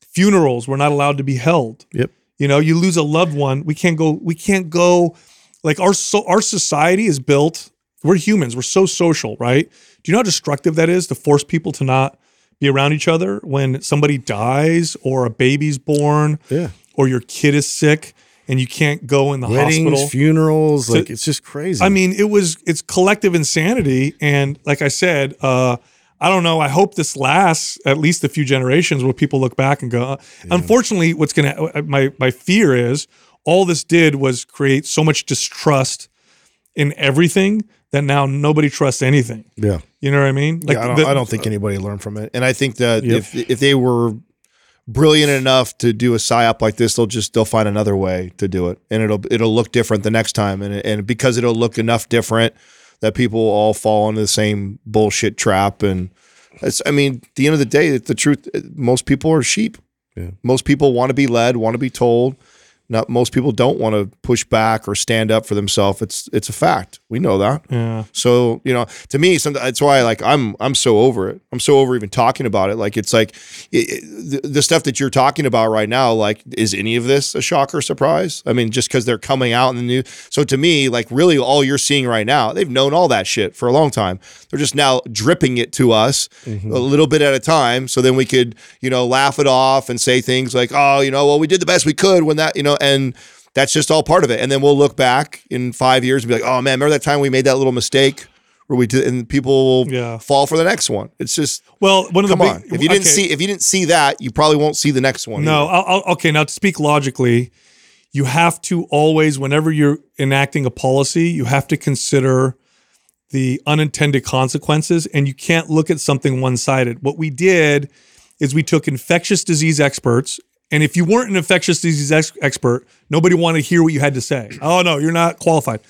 [SPEAKER 2] Funerals were not allowed to be held.
[SPEAKER 3] Yep.
[SPEAKER 2] You know, you lose a loved one, we can't go. We can't go. Like our so our society is built. We're humans. We're so social, right? Do you know how destructive that is to force people to not be around each other when somebody dies or a baby's born
[SPEAKER 3] Yeah.
[SPEAKER 2] or your kid is sick and you can't go in the
[SPEAKER 3] Weddings,
[SPEAKER 2] hospital?
[SPEAKER 3] funerals, like it's just crazy.
[SPEAKER 2] I mean, it was it's collective insanity, and like I said, uh, I don't know. I hope this lasts at least a few generations where people look back and go. uh, Unfortunately, what's gonna uh, my my fear is all this did was create so much distrust in everything that now nobody trusts anything.
[SPEAKER 3] yeah.
[SPEAKER 2] You know what I mean? Like
[SPEAKER 4] yeah, I don't,
[SPEAKER 2] the-
[SPEAKER 4] I don't think anybody learned from it. And I think that
[SPEAKER 3] Yep.
[SPEAKER 4] if if they were brilliant enough to do a psyop like this, they'll just they'll find another way to do it, and it'll it'll look different the next time, and and because it'll look enough different that people will all fall into the same bullshit trap. And it's, I mean, at the end of the day, the truth, most people are sheep.
[SPEAKER 3] Yeah.
[SPEAKER 4] Most people want to be led, want to be told. Not most people don't want to push back or stand up for themselves. It's it's a fact. We know that.
[SPEAKER 2] yeah.
[SPEAKER 4] So you know, to me, some, that's why like I'm I'm so over it. I'm so over even talking about it. Like it's like it, it- the, the stuff that you're talking about right now. Like, is any of this a shock or surprise? I mean, just because they're coming out in the news. So to me, like really, all you're seeing right now, they've known all that shit for a long time. They're just now dripping it to us mm-hmm. a little bit at a time, so then we could you know laugh it off and say things like, oh, you know, well, we did the best we could when that you know, and that's just all part of it. And then we'll look back in five years and be like, oh man, remember that time we made that little mistake where we did, and people will
[SPEAKER 2] Yeah.
[SPEAKER 4] fall for the next one. It's just
[SPEAKER 2] Well, one of
[SPEAKER 4] come
[SPEAKER 2] the
[SPEAKER 4] on. If you didn't
[SPEAKER 2] okay.
[SPEAKER 4] see, if you didn't see that, you probably won't see the next one.
[SPEAKER 2] No. I'll, I'll, okay. Now, to speak logically, you have to always, whenever you're enacting a policy, you have to consider the unintended consequences, and you can't look at something one sided. What we did is we took infectious disease experts, and if you weren't an infectious disease ex- expert, nobody wanted to hear what you had to say. Oh no, you're not qualified.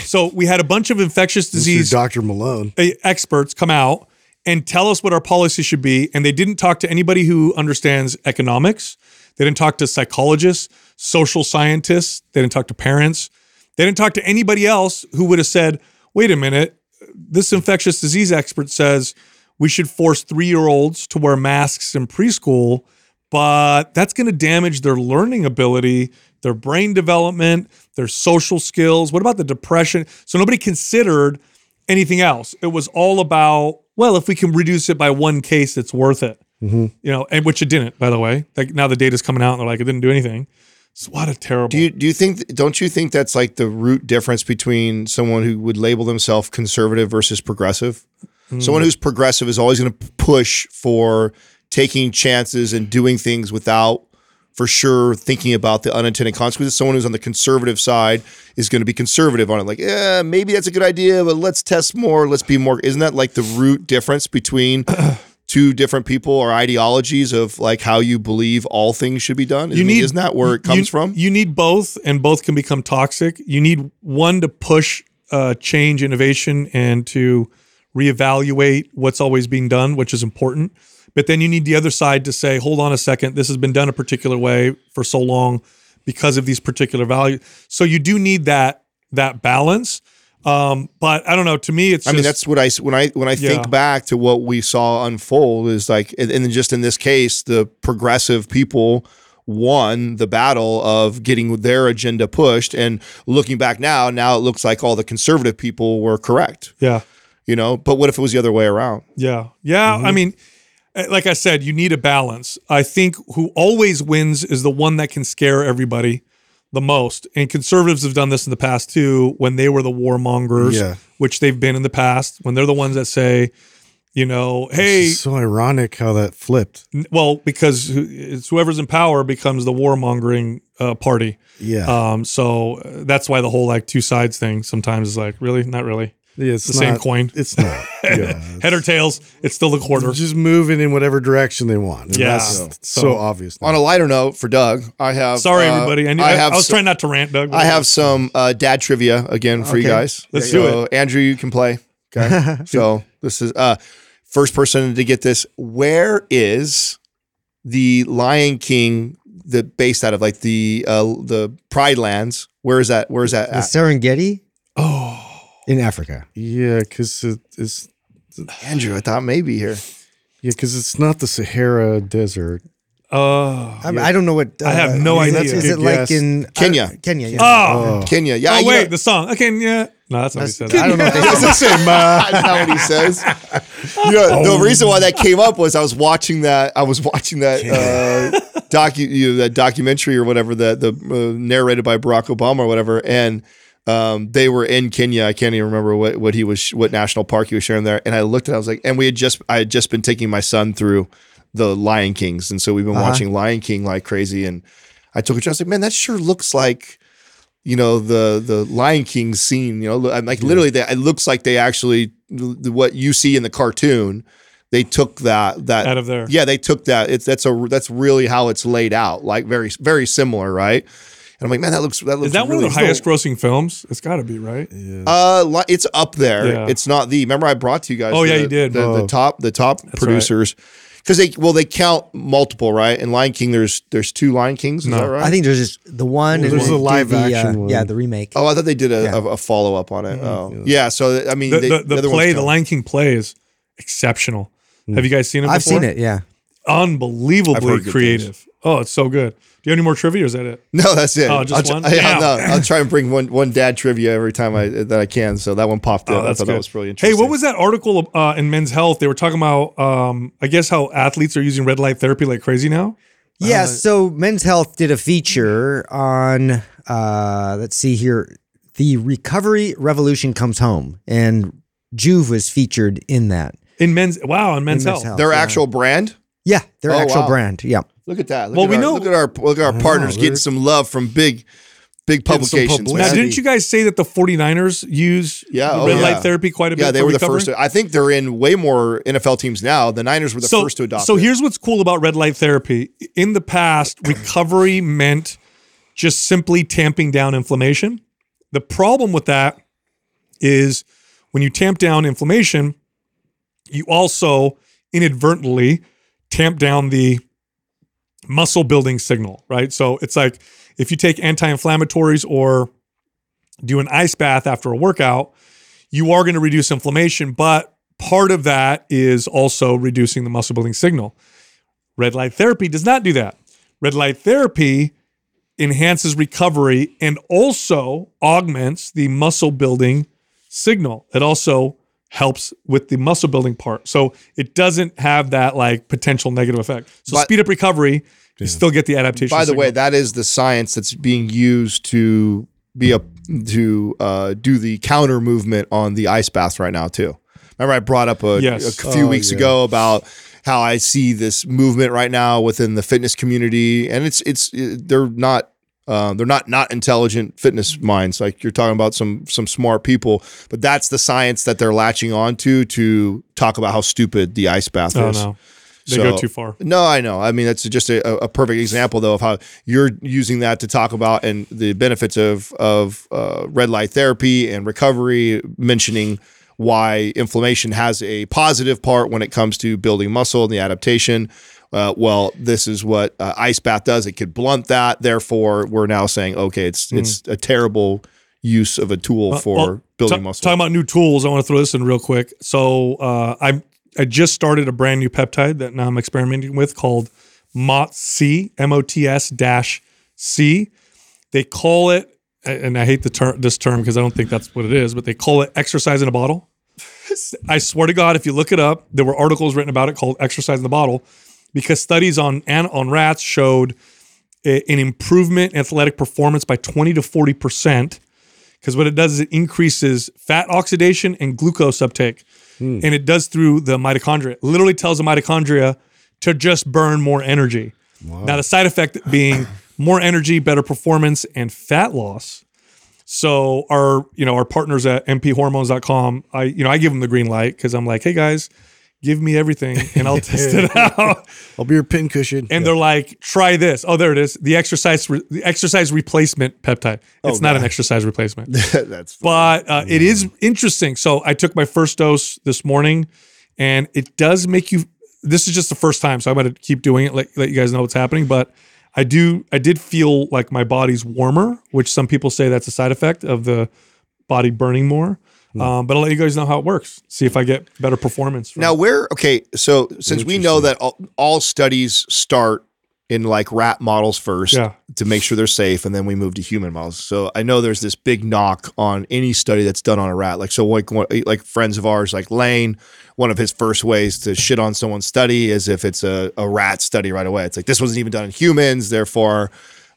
[SPEAKER 2] So we had a bunch of infectious disease
[SPEAKER 3] Dr. Malone.
[SPEAKER 2] experts come out and tell us what our policy should be. And they didn't talk to anybody who understands economics. They didn't talk to psychologists, social scientists. They didn't talk to parents. They didn't talk to anybody else who would have said, wait a minute, this infectious disease expert says we should force three year olds to wear masks in preschool, but that's going to damage their learning ability, their brain development, their social skills. What about the depression? So nobody considered anything else. It was all about, well, if we can reduce it by one case, it's worth it. Mm-hmm. You know, and which it didn't, by the way. Like now the data's coming out and they're like, it didn't do anything. So what a terrible.
[SPEAKER 4] Do you do you think don't you think that's like the root difference between someone who would label themselves conservative versus progressive? Mm. Someone who's progressive is always going to push for taking chances and doing things without for sure thinking about the unintended consequences. Someone who's on the conservative side is going to be conservative on it. Like, yeah, maybe that's a good idea, but let's test more. Let's be more. Isn't that like the root difference between two different people or ideologies of like how you believe all things should be done?
[SPEAKER 2] You
[SPEAKER 4] Isn't-
[SPEAKER 2] need-
[SPEAKER 4] isn't that where it comes
[SPEAKER 2] you,
[SPEAKER 4] from?
[SPEAKER 2] You need both, and both can become toxic. You need one to push uh, change, innovation, and to reevaluate what's always being done, which is important. But then you need the other side to say, hold on a second, this has been done a particular way for so long because of these particular values. So you do need that that balance. Um, but I don't know. To me, it's
[SPEAKER 4] I mean, that's what I when I when I think
[SPEAKER 2] Yeah.
[SPEAKER 4] back to what we saw unfold is like, and, and just in this case, the progressive people won the battle of getting their agenda pushed. And looking back now, now it looks like all the conservative people were correct.
[SPEAKER 2] yeah.
[SPEAKER 4] You know, but what if it was the other way around?
[SPEAKER 2] Yeah. Yeah. I mean, like I said, you need a balance. I think who always wins is the one that can scare everybody the most. And conservatives have done this in the past too, when they were the warmongers,
[SPEAKER 3] Yeah.
[SPEAKER 2] which they've been in the past, when they're the ones that say, you know, hey,
[SPEAKER 3] so ironic how that flipped.
[SPEAKER 2] well, because it's whoever's in power becomes the warmongering uh, party.
[SPEAKER 3] Yeah.
[SPEAKER 2] Um, so uh, that's why the whole like two sides thing sometimes is like, really? Not really.
[SPEAKER 3] Yeah, it's
[SPEAKER 2] the same coin.
[SPEAKER 3] It's not. Yeah.
[SPEAKER 2] Head or tails, it's still the quarter.
[SPEAKER 3] Just moving in whatever direction they want. And
[SPEAKER 2] Yeah.
[SPEAKER 3] That's so,
[SPEAKER 2] So-
[SPEAKER 3] obvious. now.
[SPEAKER 4] On a lighter note, for Doug, I have.
[SPEAKER 2] Sorry,
[SPEAKER 4] uh,
[SPEAKER 2] everybody. I, knew,
[SPEAKER 4] I
[SPEAKER 2] I,
[SPEAKER 4] have.
[SPEAKER 2] I was
[SPEAKER 4] some-
[SPEAKER 2] trying not to rant, Doug.
[SPEAKER 4] I have some uh, dad trivia again for you guys.
[SPEAKER 2] Let's
[SPEAKER 4] so,
[SPEAKER 2] do it.
[SPEAKER 4] Andrew, you can play. Okay. so this is uh first person to get this. Where is the Lion King the based out of like the uh the Pride Lands? Where is that? Where is that
[SPEAKER 5] The
[SPEAKER 4] at?
[SPEAKER 5] Serengeti
[SPEAKER 2] Oh,
[SPEAKER 5] in Africa.
[SPEAKER 3] yeah, because it's
[SPEAKER 4] Andrew, I thought maybe here.
[SPEAKER 3] yeah, because it's not the Sahara Desert.
[SPEAKER 2] Oh.
[SPEAKER 5] I, mean, I don't know what. uh,
[SPEAKER 2] I have no
[SPEAKER 5] is
[SPEAKER 2] idea.
[SPEAKER 5] that- Is
[SPEAKER 3] Good
[SPEAKER 5] it like
[SPEAKER 3] guess.
[SPEAKER 5] in
[SPEAKER 4] Kenya.
[SPEAKER 5] uh, Kenya, yeah.
[SPEAKER 2] Oh.
[SPEAKER 4] Kenya. Yeah.
[SPEAKER 2] oh
[SPEAKER 4] you
[SPEAKER 2] wait,
[SPEAKER 4] know-
[SPEAKER 2] the song. Okay, yeah. No, that's not what he said.
[SPEAKER 5] I don't know. If they
[SPEAKER 3] Doesn't say.
[SPEAKER 4] That's not what he says. You know, the reason why that came up was I was watching that. I was watching that uh, docu you know, that documentary or whatever that the uh, narrated by Barack Obama or whatever, and um, they were in Kenya. I can't even remember what what he was what national park he was sharing there. And I looked at, it, I was like, and we had just I had just been taking my son through the Lion Kings, and so we've been watching Lion King like crazy. And I took a chance, like, man, that sure looks like you know the the Lion King scene. You know, I'm like literally, they, it looks like they actually what you see in the cartoon. They took that that
[SPEAKER 2] Out of there.
[SPEAKER 4] Yeah, they took that. It's that's a that's really how it's laid out. Like very very similar, right? And I'm like, man, that looks that looks.
[SPEAKER 2] Is that one of the highest grossing films? It's got to be, right?
[SPEAKER 4] uh, it's up there.
[SPEAKER 2] Yeah.
[SPEAKER 4] It's not the. Remember, I brought to you guys.
[SPEAKER 2] Oh, yeah, you did.
[SPEAKER 4] The, the
[SPEAKER 3] Oh.
[SPEAKER 4] top, the top
[SPEAKER 2] right.
[SPEAKER 4] producers, because they well they count multiple, right? In Lion King, there's there's two Lion Kings. Is that right?
[SPEAKER 5] I think there's just the one.
[SPEAKER 3] Well, there's
[SPEAKER 5] then
[SPEAKER 3] a live
[SPEAKER 5] the, uh,
[SPEAKER 3] action one.
[SPEAKER 5] Yeah, the remake.
[SPEAKER 4] Oh, I thought they did a,
[SPEAKER 5] Yeah.
[SPEAKER 4] a, a follow up on it. Oh, yeah. So I mean,
[SPEAKER 2] The,
[SPEAKER 4] they,
[SPEAKER 2] the, the
[SPEAKER 4] other
[SPEAKER 2] play, the. Lion King play is exceptional. Have you guys seen it before?
[SPEAKER 5] I've seen it. Yeah.
[SPEAKER 2] Unbelievably creative. Oh, it's so good. Do you have any more trivia or is that it?
[SPEAKER 4] No, that's it.
[SPEAKER 2] Oh, just
[SPEAKER 4] I'll,
[SPEAKER 2] one?
[SPEAKER 4] tr- yeah,
[SPEAKER 2] Damn.
[SPEAKER 4] no, I'll try and bring one one dad trivia every time I that I can. So that one popped up.
[SPEAKER 2] Oh,
[SPEAKER 4] I
[SPEAKER 2] that's
[SPEAKER 4] thought
[SPEAKER 2] good.
[SPEAKER 4] that was really
[SPEAKER 2] Hey, what was that article uh, in Men's Health? They were talking about, um, I guess, how athletes are using red light therapy like crazy now.
[SPEAKER 5] Yeah. So Men's Health did a feature on. Uh, let's see here. The recovery revolution comes home, and Joovv was featured in that.
[SPEAKER 2] In men's, wow, in Men's,
[SPEAKER 5] In Men's
[SPEAKER 2] Health.
[SPEAKER 5] Health.
[SPEAKER 4] their
[SPEAKER 5] yeah.
[SPEAKER 4] actual brand?
[SPEAKER 5] Yeah, their
[SPEAKER 4] Oh,
[SPEAKER 5] actual
[SPEAKER 4] wow.
[SPEAKER 5] brand. Yeah.
[SPEAKER 4] Look at that. Look
[SPEAKER 2] Well,
[SPEAKER 4] at
[SPEAKER 2] we
[SPEAKER 4] our,
[SPEAKER 2] know-
[SPEAKER 4] Look at our look at our partners
[SPEAKER 3] they're-
[SPEAKER 4] getting some love from big big publications.
[SPEAKER 2] Now, didn't you guys say that the 49ers use
[SPEAKER 4] Yeah,
[SPEAKER 2] the
[SPEAKER 4] oh,
[SPEAKER 2] red
[SPEAKER 4] yeah.
[SPEAKER 2] light therapy quite a bit?
[SPEAKER 4] Yeah, they were the
[SPEAKER 2] recovery?
[SPEAKER 4] first. To, I think they're in way more NFL teams now. The Niners were the
[SPEAKER 2] so,
[SPEAKER 4] first to adopt.
[SPEAKER 2] So
[SPEAKER 4] it.
[SPEAKER 2] here's what's cool about red light therapy. In the past, recovery meant just simply tamping down inflammation. The problem with that is when you tamp down inflammation, you also inadvertently tamp down the muscle building signal, right? So it's like if you take anti-inflammatories or do an ice bath after a workout, you are going to reduce inflammation, but part of that is also reducing the muscle building signal. Red light therapy does not do that. Red light therapy enhances recovery and also augments the muscle building signal. It also helps with the muscle building part. So it doesn't have that like potential negative effect. So
[SPEAKER 4] But-
[SPEAKER 2] speed up recovery, you still get the adaptation.
[SPEAKER 4] By the way, that is the science that's being used to be a to uh, do the counter movement on the ice bath right now too. Remember, I brought up a,
[SPEAKER 2] Yes.
[SPEAKER 4] a few
[SPEAKER 3] Oh,
[SPEAKER 4] weeks
[SPEAKER 3] yeah.
[SPEAKER 4] ago about how I see this movement right now within the fitness community, and it's it's they're not. Uh, they're not not intelligent fitness minds. Like you're talking about some some smart people, but that's the science that they're latching onto to talk about how stupid the ice bath
[SPEAKER 2] oh
[SPEAKER 4] is.
[SPEAKER 2] no, they
[SPEAKER 4] So-
[SPEAKER 2] go too far.
[SPEAKER 4] No, I know. I mean, that's just a, a perfect example, though, of how you're using that to talk about and the benefits of of uh, red light therapy and recovery, mentioning why inflammation has a positive part when it comes to building muscle and the adaptation. Uh, well, this is what uh, ice bath does. It could blunt that. Therefore, we're now saying, okay, it's it's a terrible use of a tool for.
[SPEAKER 2] Well,
[SPEAKER 4] building
[SPEAKER 2] ta-
[SPEAKER 4] muscle.
[SPEAKER 2] Talking about new tools, I want to throw this in real quick. So uh, I I just started a brand new peptide that now I'm experimenting with called MOTS-C, M-O-T-S dash C. They call it, and I hate the term this term because I don't think that's what it is, but they call it exercise in a bottle. I swear to God, if you look it up, there were articles written about it called "Exercise in the Bottle," because studies on on rats showed a- an improvement in athletic performance by twenty to forty percent. Because what it does is it increases fat oxidation and glucose uptake, Hmm. and it does through the mitochondria. It literally tells the mitochondria to just burn more energy. Now the side effect being more energy, better performance, and fat loss. So our, you know, our partners at mphormones.com, I, you know, I give them the green light because I'm like, hey guys, give me everything and I'll test it out.
[SPEAKER 3] I'll be your pincushion.
[SPEAKER 2] And they're like, try this. Oh, there it is. The exercise, re- the exercise replacement peptide. It's not an exercise replacement,
[SPEAKER 4] that's
[SPEAKER 2] but uh, it is interesting. So I took my first dose this morning, and it does make you. This is just the first time, so I'm going to keep doing it. Let, let you guys know what's happening. But I do. I did feel like my body's warmer, which some people say that's a side effect of the body burning more. Um, but I'll let you guys know how it works. See if I get better performance. From
[SPEAKER 4] Now, where okay, so since we know that all, all studies start in like rat models first
[SPEAKER 2] Yeah.
[SPEAKER 4] to make sure they're safe, and then we move to human models. So I know there's this big knock on any study that's done on a rat. Like so, like one- like friends of ours, like Layne, one of his first ways to shit on someone's study is if it's a, a rat study right away. It's like this wasn't even done in humans, therefore.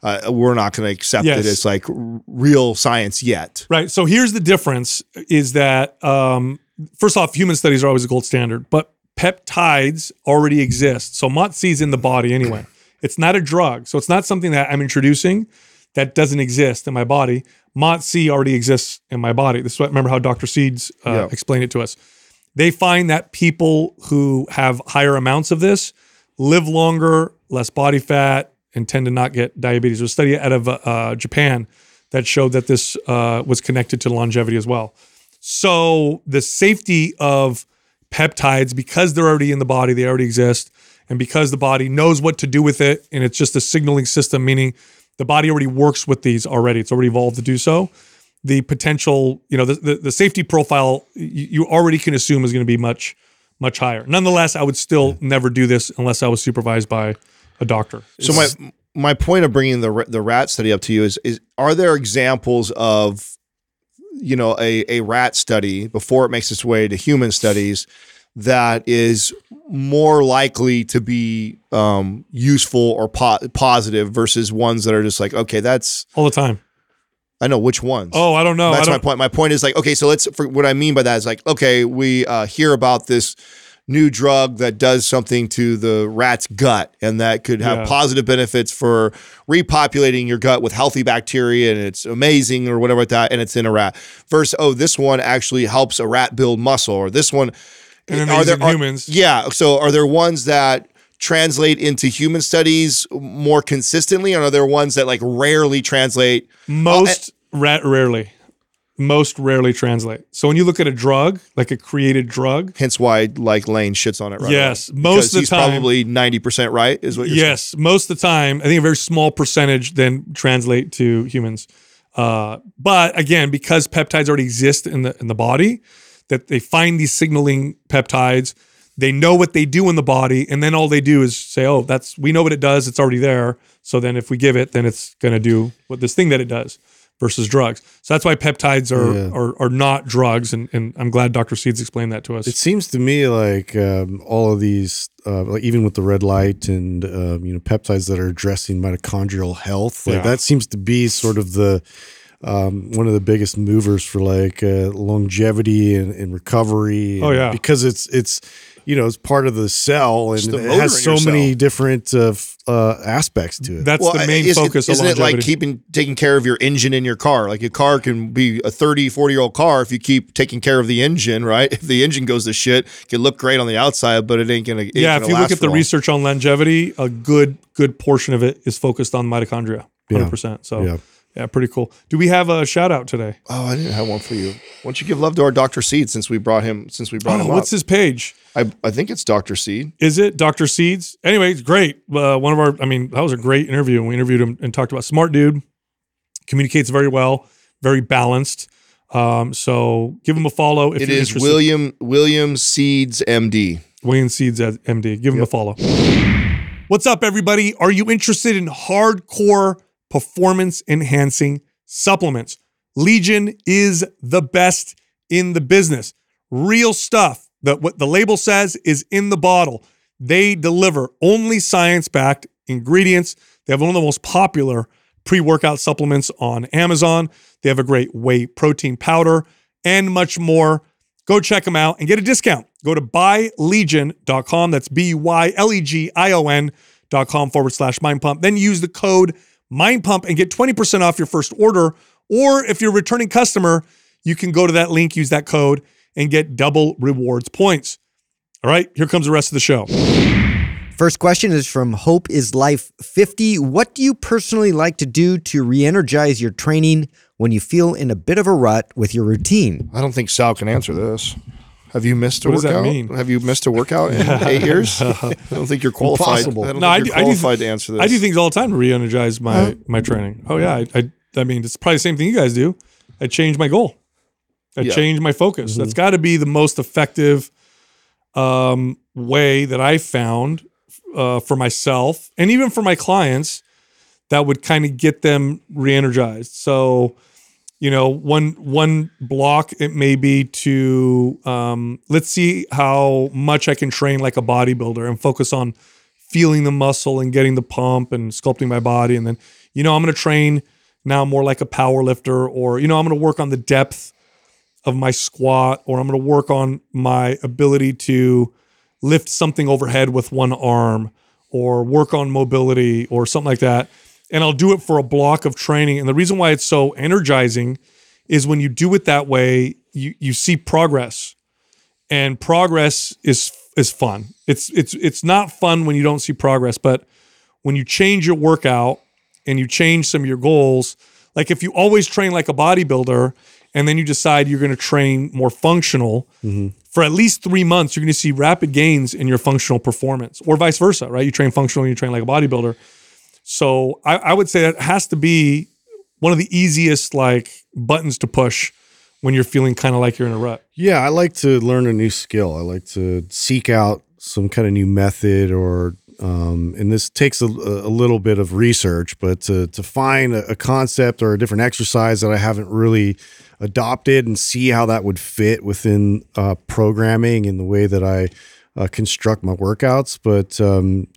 [SPEAKER 4] Uh, we're not going to accept
[SPEAKER 2] Yes.
[SPEAKER 4] it as like real science yet.
[SPEAKER 2] Right. So here's the difference is that um, first off, human studies are always a gold standard, but peptides already exist. So MOTS is in the body anyway. It's not a drug. So it's not something that I'm introducing that doesn't exist in my body. MOTS already exists in my body. This is what remember how Dr. Seeds uh,
[SPEAKER 4] Yeah.
[SPEAKER 2] explained it to us. They find that people who have higher amounts of this live longer, less body fat, and tend to not get diabetes. There's a study out of uh, Japan that showed that this uh, was connected to longevity as well. So the safety of peptides, because they're already in the body, they already exist, and because the body knows what to do with it, and it's just a signaling system, meaning the body already works with these already. It's already evolved to do so. The potential, you know, the, the, the safety profile you, you already can assume is going to be much, much higher. Nonetheless, I would still never do this unless I was supervised by a doctor.
[SPEAKER 4] So my my point of bringing the the rat study up to you is is are there examples of you know a a rat study before it makes its way to human studies that is more likely to be um, useful or po- positive versus ones that are just like okay that's
[SPEAKER 2] all the time.
[SPEAKER 4] I know which ones.
[SPEAKER 2] Oh, I don't know.
[SPEAKER 4] That's my
[SPEAKER 2] don't,
[SPEAKER 4] point. My point is like, okay, so let's. For what I mean by that is like, okay, we uh, hear about this new drug that does something to the rat's gut, and that could have
[SPEAKER 2] Yeah.
[SPEAKER 4] positive benefits for repopulating your gut with healthy bacteria, and it's amazing or whatever like that, and it's in a rat. Versus, oh, this one actually helps a rat build muscle, or this one.
[SPEAKER 2] And then they use it humans.
[SPEAKER 4] Yeah. So are there ones that translate into human studies more consistently, or are there ones that like rarely translate?
[SPEAKER 2] Most oh, ra- rarely, most rarely translate. So when you look at a drug, like a created drug,
[SPEAKER 4] Hence why like Layne shits on it right
[SPEAKER 2] Yes,
[SPEAKER 4] away.
[SPEAKER 2] most
[SPEAKER 4] Because
[SPEAKER 2] of the
[SPEAKER 4] he's
[SPEAKER 2] time-
[SPEAKER 4] probably 90% right is what you're
[SPEAKER 2] yes, most of the time, I think a very small percentage then translate to humans. Uh, but again, because peptides already exist in the in the body, that they find these signaling peptides, they know what they do in the body, and then all they do is say, "Oh, that's we know what it does. It's already there." So then, if we give it, then it's going to do what this thing that it does. Versus drugs, so that's why peptides are
[SPEAKER 3] Yeah.
[SPEAKER 2] are, are not drugs, and, and I'm glad Dr. Seeds explained that to us.
[SPEAKER 3] It seems to me like um, all of these, uh, like even with the red light and um, you know peptides that are addressing mitochondrial health, like
[SPEAKER 2] Yeah.
[SPEAKER 3] that seems to be sort of the um, one of the biggest movers for like uh, longevity and, and recovery.
[SPEAKER 2] Oh, yeah.
[SPEAKER 3] because it's it's you know it's part of the cell and
[SPEAKER 4] the
[SPEAKER 3] it has so many
[SPEAKER 4] cell.
[SPEAKER 3] different uh, uh, aspects to it.
[SPEAKER 2] that's
[SPEAKER 4] Well,
[SPEAKER 2] the main
[SPEAKER 4] is-
[SPEAKER 2] focus
[SPEAKER 4] Isn't
[SPEAKER 2] of
[SPEAKER 4] it like keeping taking care of your engine in your car? Like your car can be a 30, 40 year old car if you keep taking care of the engine, right? If the engine goes to shit, it can look great on the outside, but it ain't gonna. it ain't
[SPEAKER 2] yeah,
[SPEAKER 4] gonna
[SPEAKER 2] if you
[SPEAKER 4] last
[SPEAKER 2] look at the
[SPEAKER 4] long.
[SPEAKER 2] research on longevity, a good good portion of it is focused on mitochondria, hundred percent. So
[SPEAKER 3] Yeah.
[SPEAKER 2] Yeah. pretty cool. Do we have a shout out today?
[SPEAKER 4] Oh, I didn't have one for you. Why don't you give love to our Doctor Seed since we brought him? Since we brought
[SPEAKER 2] Oh,
[SPEAKER 4] him
[SPEAKER 2] what's
[SPEAKER 4] up,
[SPEAKER 2] his page?
[SPEAKER 4] I, I think it's Doctor Seed.
[SPEAKER 2] Is it Dr. Seeds? Anyway, it's great. Uh, one of our, I mean, that was a great interview. We interviewed him and talked about smart dude, communicates very well, very balanced. Um, so give him a follow if
[SPEAKER 4] It
[SPEAKER 2] you're
[SPEAKER 4] is
[SPEAKER 2] interested.
[SPEAKER 4] William William Seeds MD.
[SPEAKER 2] William Seeds MD. Give him a follow. What's up, everybody? Are you interested in hardcore performance enhancing supplements? Legion is the best in the business. Real stuff. That what the label says is in the bottle. They deliver only science backed ingredients. They have one of the most popular pre workout supplements on Amazon. They have a great whey protein powder and much more. Go check them out and get a discount. Go to buylegion.com. That's B Y L E G I O N.com forward slash mind pump. Then use the code mind pump and get 20% off your first order. Or if you're a returning customer, you can go to that link, use that code, and get double rewards points. All right, here comes the rest of the show.
[SPEAKER 5] First question is from Hope is Life 50. What do you personally like to do to re energize your training when you feel in a bit of a rut with your routine?
[SPEAKER 4] I don't think Sal can answer this. Have you missed a
[SPEAKER 2] What does that
[SPEAKER 4] workout?
[SPEAKER 2] mean?
[SPEAKER 4] Have you missed a workout in eight years? I don't think you're qualified.
[SPEAKER 3] Impossible.
[SPEAKER 4] I don't
[SPEAKER 2] No, I do-
[SPEAKER 4] you're
[SPEAKER 2] I do-
[SPEAKER 4] qualified to answer this.
[SPEAKER 2] I do things all the time to re-energize my my training. Oh yeah, I, I I mean it's probably the same thing you guys do. I change my goal. I
[SPEAKER 4] Yeah.
[SPEAKER 2] change my focus. That's got to be the most effective um, way that I found uh, for myself and even for my clients that would kind of get them re-energized. So, you know, one one block it may be to um, let's see how much I can train like a bodybuilder and focus on feeling the muscle and getting the pump and sculpting my body, and then you know I'm going to train now more like a power lifter, or you know I'm going to work on the depth of my squat, or I'm going to work on my ability to lift something overhead with one arm, or work on mobility, or something like that and I'll do it for a block of training. And the reason why it's so energizing is when you do it that way, you you see progress. And progress is is fun. It's it's it's not fun when you don't see progress, but when you change your workout and you change some of your goals, like if you always train like a bodybuilder and then you decide you're going to train more functional, mm-hmm. for at least three months, you're going to see rapid gains in your functional performance, or vice versa, right? You train functional and you train like a bodybuilder. So I, I would say that has to be one of the easiest like buttons to push when you're feeling kind of like you're in a rut.
[SPEAKER 3] Yeah, I like to learn a new skill. I like to seek out some kind of new method or um, and this takes a, a little bit of research, but to, to find a, a concept or a different exercise that I haven't really adopted and see how that would fit within uh, programming and the way that I uh, construct my workouts. But um,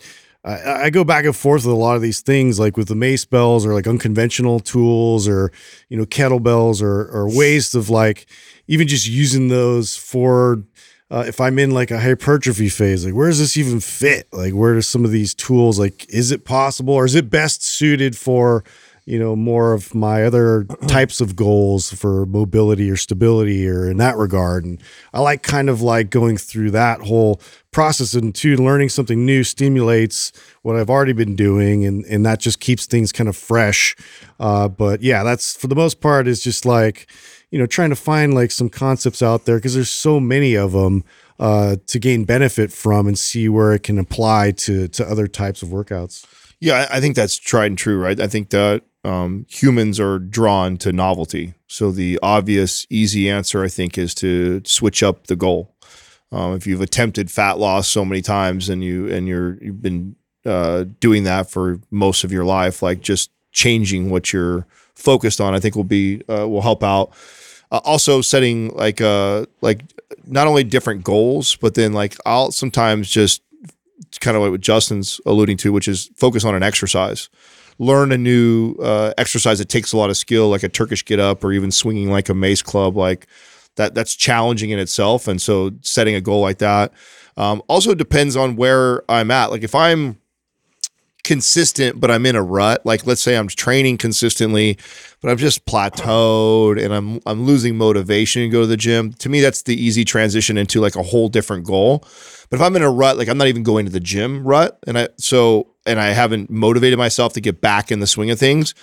[SPEAKER 3] I, I go back and forth with a lot of these things, like with the mace bells or like unconventional tools or you know kettlebells or or ways of like even just using those for uh, if I'm in like a hypertrophy phase, like where does this even fit? Like where do some of these tools like is it possible or is it best suited for you know more of my other types of goals for mobility or stability or in that regard. And i like kind of like going through that whole process and two learning something new stimulates what i've already been doing and and that just keeps things kind of fresh. Uh, but yeah that's for the most part is just like you know trying to find like some concepts out there because there's so many of them uh, to gain benefit from and see where it can apply to to other types of workouts.
[SPEAKER 4] Yeah, I think that's tried and true, right? I think that um, humans are drawn to novelty. So the obvious, easy answer, I think, is to switch up the goal. Um, if you've attempted fat loss so many times and you and you're you've been uh, doing that for most of your life, like just changing what you're focused on, I think will be uh, will help out. Uh, also, setting like uh like not only different goals, but then like I'll sometimes just kind of like what Justin's alluding to, which is focus on an exercise. Learn a new uh, exercise that takes a lot of skill, like a Turkish get up or even swinging like a mace club. Like that, that's challenging in itself. And so setting a goal like that um, also depends on where I'm at. Like if I'm consistent, but I'm in a rut. Like let's say I'm training consistently, but I've just plateaued and I'm I'm losing motivation to go to the gym. To me, that's the easy transition into like a whole different goal. But if I'm in a rut, like I'm not even going to the gym rut, and I so and I haven't motivated myself to get back in the swing of things.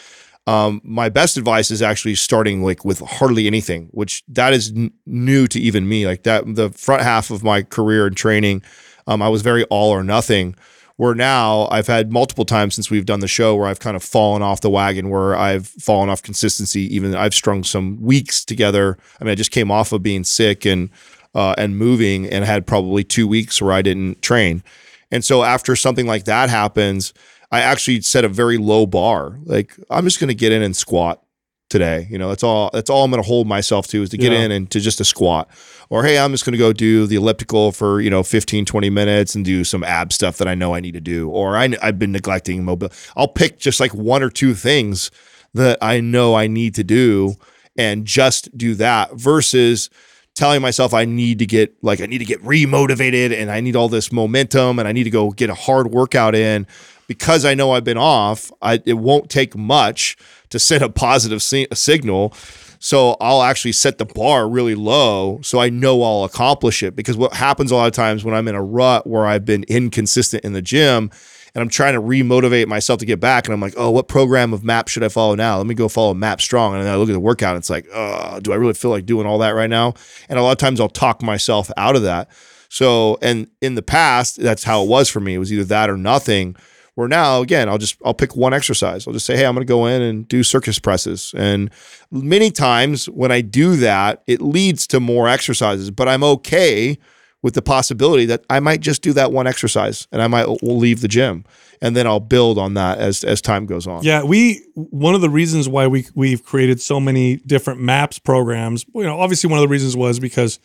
[SPEAKER 4] Um, my best advice is actually starting like with hardly anything, which that is n- new to even me. Like that, the front half of my career and training, um, I was very all or nothing. Where now I've had multiple times since we've done the show where I've kind of fallen off the wagon, where I've fallen off consistency. Even I've strung some weeks together. I mean, I just came off of being sick and uh, and moving, and had probably two weeks where I didn't train. And so after something like that happens, I actually set a very low bar. Like I'm just going to get in and squat today. You know, that's all that's all I'm going to hold myself to is to get
[SPEAKER 2] Yeah.
[SPEAKER 4] in and to just a squat. Or hey, I'm just going to go do the elliptical for, you know, 15 20 minutes and do some ab stuff that I know I need to do. Or I I've been neglecting mobile. I'll pick just like one or two things that I know I need to do and just do that versus telling myself I need to get like I need to get remotivated and I need all this momentum and I need to go get a hard workout in because I know I've been off. I, it won't take much to send a positive si- signal. So I'll actually set the bar really low so I know I'll accomplish it. Because what happens a lot of times when I'm in a rut where I've been inconsistent in the gym and I'm trying to remotivate myself to get back, and I'm like, oh, what program of MAP should I follow now? Let me go follow MAP Strong. And I look at the workout, and it's like, oh, do I really feel like doing all that right now? And a lot of times I'll talk myself out of that. So, and in the past, that's how it was for me. It was either that or nothing. Where now, again, I'll just I'll pick one exercise. I'll just say, hey, I'm going to go in and do circus presses. And many times when I do that, it leads to more exercises. But I'm okay with the possibility that I might just do that one exercise and I might will leave the gym and then I'll build on that as as time goes on.
[SPEAKER 2] Yeah, we one of the reasons why we we've created so many different maps programs. You know, obviously one of the reasons was because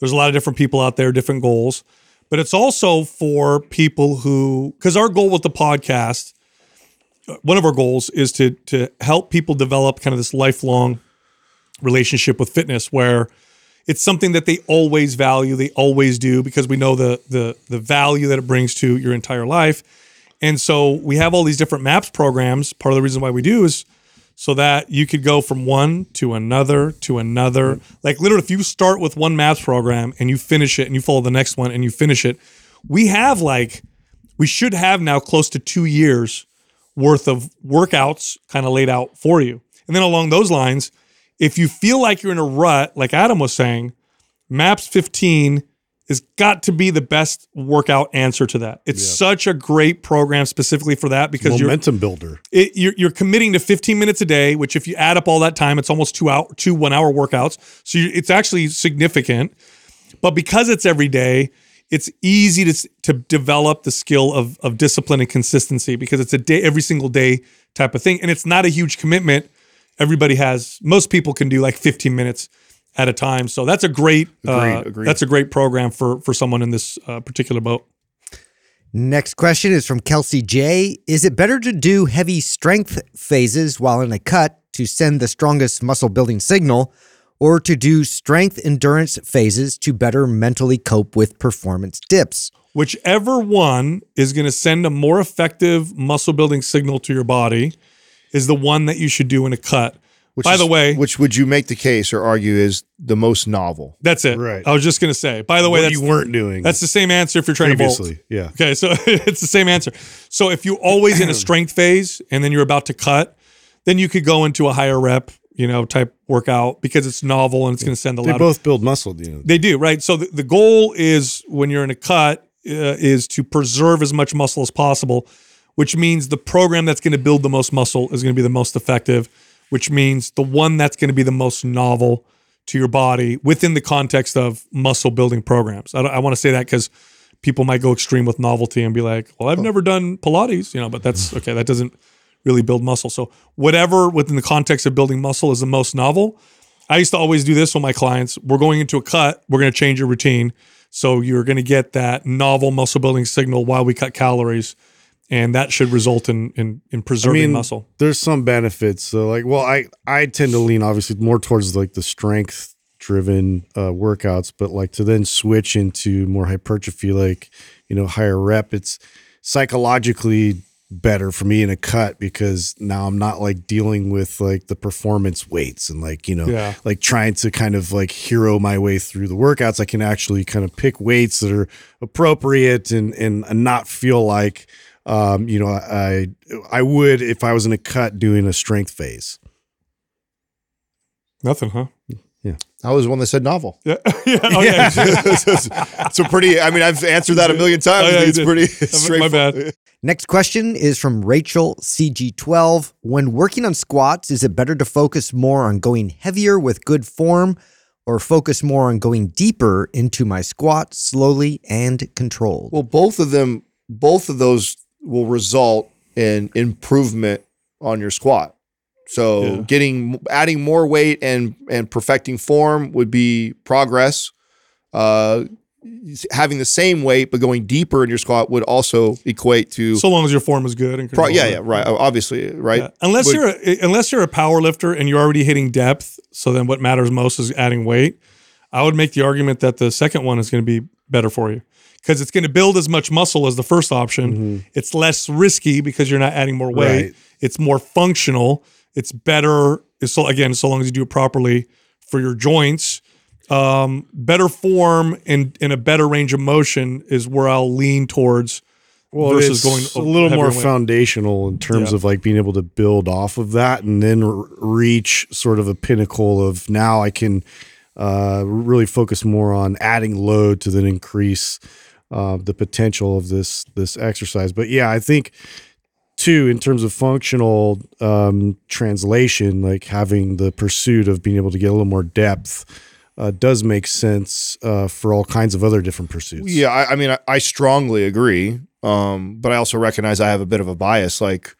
[SPEAKER 2] there's a lot of different people out there, different goals, but it's also for people who because our goal with the podcast, uh, one of our goals is to to help people develop kind of this lifelong relationship with fitness where it's something that they always value, they always do because we know the the the value that it brings to your entire life. And so we have all these different maps programs. Part of the reason why we do is so that you could go from one to another to another. Like literally, if you start with one maps program and you finish it and you follow the next one and you finish it, we have like, we should have now close to two years worth of workouts kind of laid out for you. And then along those lines, if you feel like you're in a rut, like Adam was saying, Maps 15 has got to be the best workout answer to that. It's such a great program specifically for that because you're
[SPEAKER 3] Momentum builder.
[SPEAKER 2] it, you're, you're committing to 15 minutes a day, which if you add up all that time, it's almost two out two one hour workouts. So you, it's actually significant. But because it's every day, it's easy to to develop the skill of of discipline and consistency because it's a day every single day type of thing, and it's not a huge commitment. Everybody has most people can do like 15 minutes at a time. So that's a great uh,
[SPEAKER 4] Agreed, agreed.
[SPEAKER 2] that's a great program for for someone in this uh, particular boat.
[SPEAKER 5] Next question is from Kelsey J. Is it better to do heavy strength phases while in a cut to send the strongest muscle building signal, or to do strength endurance phases to better mentally cope with performance dips?
[SPEAKER 2] whichever one is going to send a more effective muscle building signal to your body is the one that you should do in a cut.
[SPEAKER 4] Which
[SPEAKER 2] By
[SPEAKER 4] is-
[SPEAKER 2] the way,
[SPEAKER 4] which would you make the case or argue is the most novel?
[SPEAKER 2] that's it.
[SPEAKER 3] Right.
[SPEAKER 2] I was just going to say. By the way,
[SPEAKER 3] what
[SPEAKER 2] that's
[SPEAKER 3] you weren't doing
[SPEAKER 2] that's the same answer if you're trying to
[SPEAKER 3] previously.
[SPEAKER 2] to
[SPEAKER 3] Yeah.
[SPEAKER 2] Okay, so it's the same answer. So if you're always in a strength phase and then you're about to cut, then you could go into a higher rep, you know, type workout because it's novel and it's going to send a
[SPEAKER 3] They
[SPEAKER 2] lot.
[SPEAKER 3] They both build muscle. You know.
[SPEAKER 2] They do, right? So the, the goal is when you're in a cut uh, is to preserve as much muscle as possible, which means the program that's going to build the most muscle is going to be the most effective, which means the one that's going to be the most novel to your body within the context of muscle building programs. I, I want to say that because people might go extreme with novelty and be like, well, I've oh. never done Pilates, you know, but that's mm. okay. That doesn't really build muscle. So whatever within the context of building muscle is the most novel. I used to always do this with my clients. We're going into a cut. We're going to change your routine. So you're going to get that novel muscle building signal while we cut calories. And that should result in in, in
[SPEAKER 3] I
[SPEAKER 2] preserving
[SPEAKER 3] mean,
[SPEAKER 2] muscle.
[SPEAKER 3] there's some benefits. So like, well, I I tend to lean obviously more towards like the strength driven uh, workouts, but like to then switch into more hypertrophy, like you know, higher rep. It's psychologically better for me in a cut because now I'm not like dealing with like the performance weights and like you know
[SPEAKER 2] Yeah.
[SPEAKER 3] like trying to kind of like hero my way through the workouts. I can actually kind of pick weights that are appropriate and and, and not feel like um, you know, I I would if I was in a cut doing a strength phase.
[SPEAKER 2] Nothing, huh? Yeah.
[SPEAKER 4] I was the one that said novel.
[SPEAKER 2] Yeah. yeah. Oh, yeah.
[SPEAKER 4] it's a pretty. I mean, I've answered that a million times.
[SPEAKER 2] Oh, yeah,
[SPEAKER 4] I think
[SPEAKER 2] you
[SPEAKER 4] it's
[SPEAKER 2] did.
[SPEAKER 4] pretty
[SPEAKER 2] My
[SPEAKER 4] straightforward.
[SPEAKER 2] bad.
[SPEAKER 5] Next question is from Rachel CG12. When working on squats, is it better to focus more on going heavier with good form or focus more on going deeper into my squat slowly and controlled?
[SPEAKER 4] Well, both of them, both of those will result in improvement on your squat. So
[SPEAKER 2] Yeah.
[SPEAKER 4] getting adding more weight and and perfecting form would be progress. Uh, having the same weight but going deeper in your squat would also equate to
[SPEAKER 2] so long as your form is good and
[SPEAKER 4] pro- yeah yeah right obviously right
[SPEAKER 2] Yeah. Unless
[SPEAKER 4] Would-
[SPEAKER 2] you're a, unless you're a power lifter and you're already hitting depth, so then what matters most is adding weight. I would make the argument that the second one is going to be better for you because it's going to build as much muscle as the first option. It's less risky because you're not adding more weight.
[SPEAKER 3] Right.
[SPEAKER 2] It's more functional. It's better. So again, so long as you do it properly for your joints. Um, better form and in a better range of motion is where I'll lean towards.
[SPEAKER 3] Well,
[SPEAKER 2] versus
[SPEAKER 3] it's
[SPEAKER 2] going
[SPEAKER 3] a little more
[SPEAKER 2] weight.
[SPEAKER 3] foundational in terms
[SPEAKER 2] Yeah.
[SPEAKER 3] of like being able to build off of that and then r- reach sort of a pinnacle of now I can uh, really focus more on adding load to then increase uh, the potential of this this exercise. But yeah, I think too in terms of functional um, translation, like having the pursuit of being able to get a little more depth. uh, does make sense uh, for all kinds of other different pursuits.
[SPEAKER 4] Yeah, I, I mean, I, I strongly agree. Um, but I also recognize I have a bit of a bias. Like,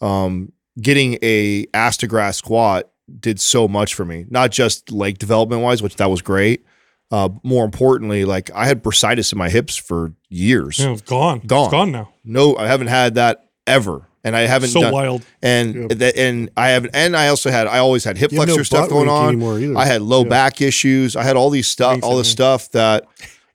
[SPEAKER 4] um, getting a ass grass squat did so much for me. Not just leg development wise, which that was great. Uh, more importantly, like I had bursitis in my hips for years.
[SPEAKER 2] Yeah, it's gone.
[SPEAKER 4] Gone.
[SPEAKER 2] It's gone now.
[SPEAKER 4] No, I haven't had that ever, and I haven't
[SPEAKER 2] So
[SPEAKER 4] done.
[SPEAKER 2] wild.
[SPEAKER 4] And that, and I have, and I also had, I always had hip
[SPEAKER 3] You have no
[SPEAKER 4] flexor stuff going on. I had low
[SPEAKER 3] Yeah.
[SPEAKER 4] back issues. I had all these stuff, all this stuff that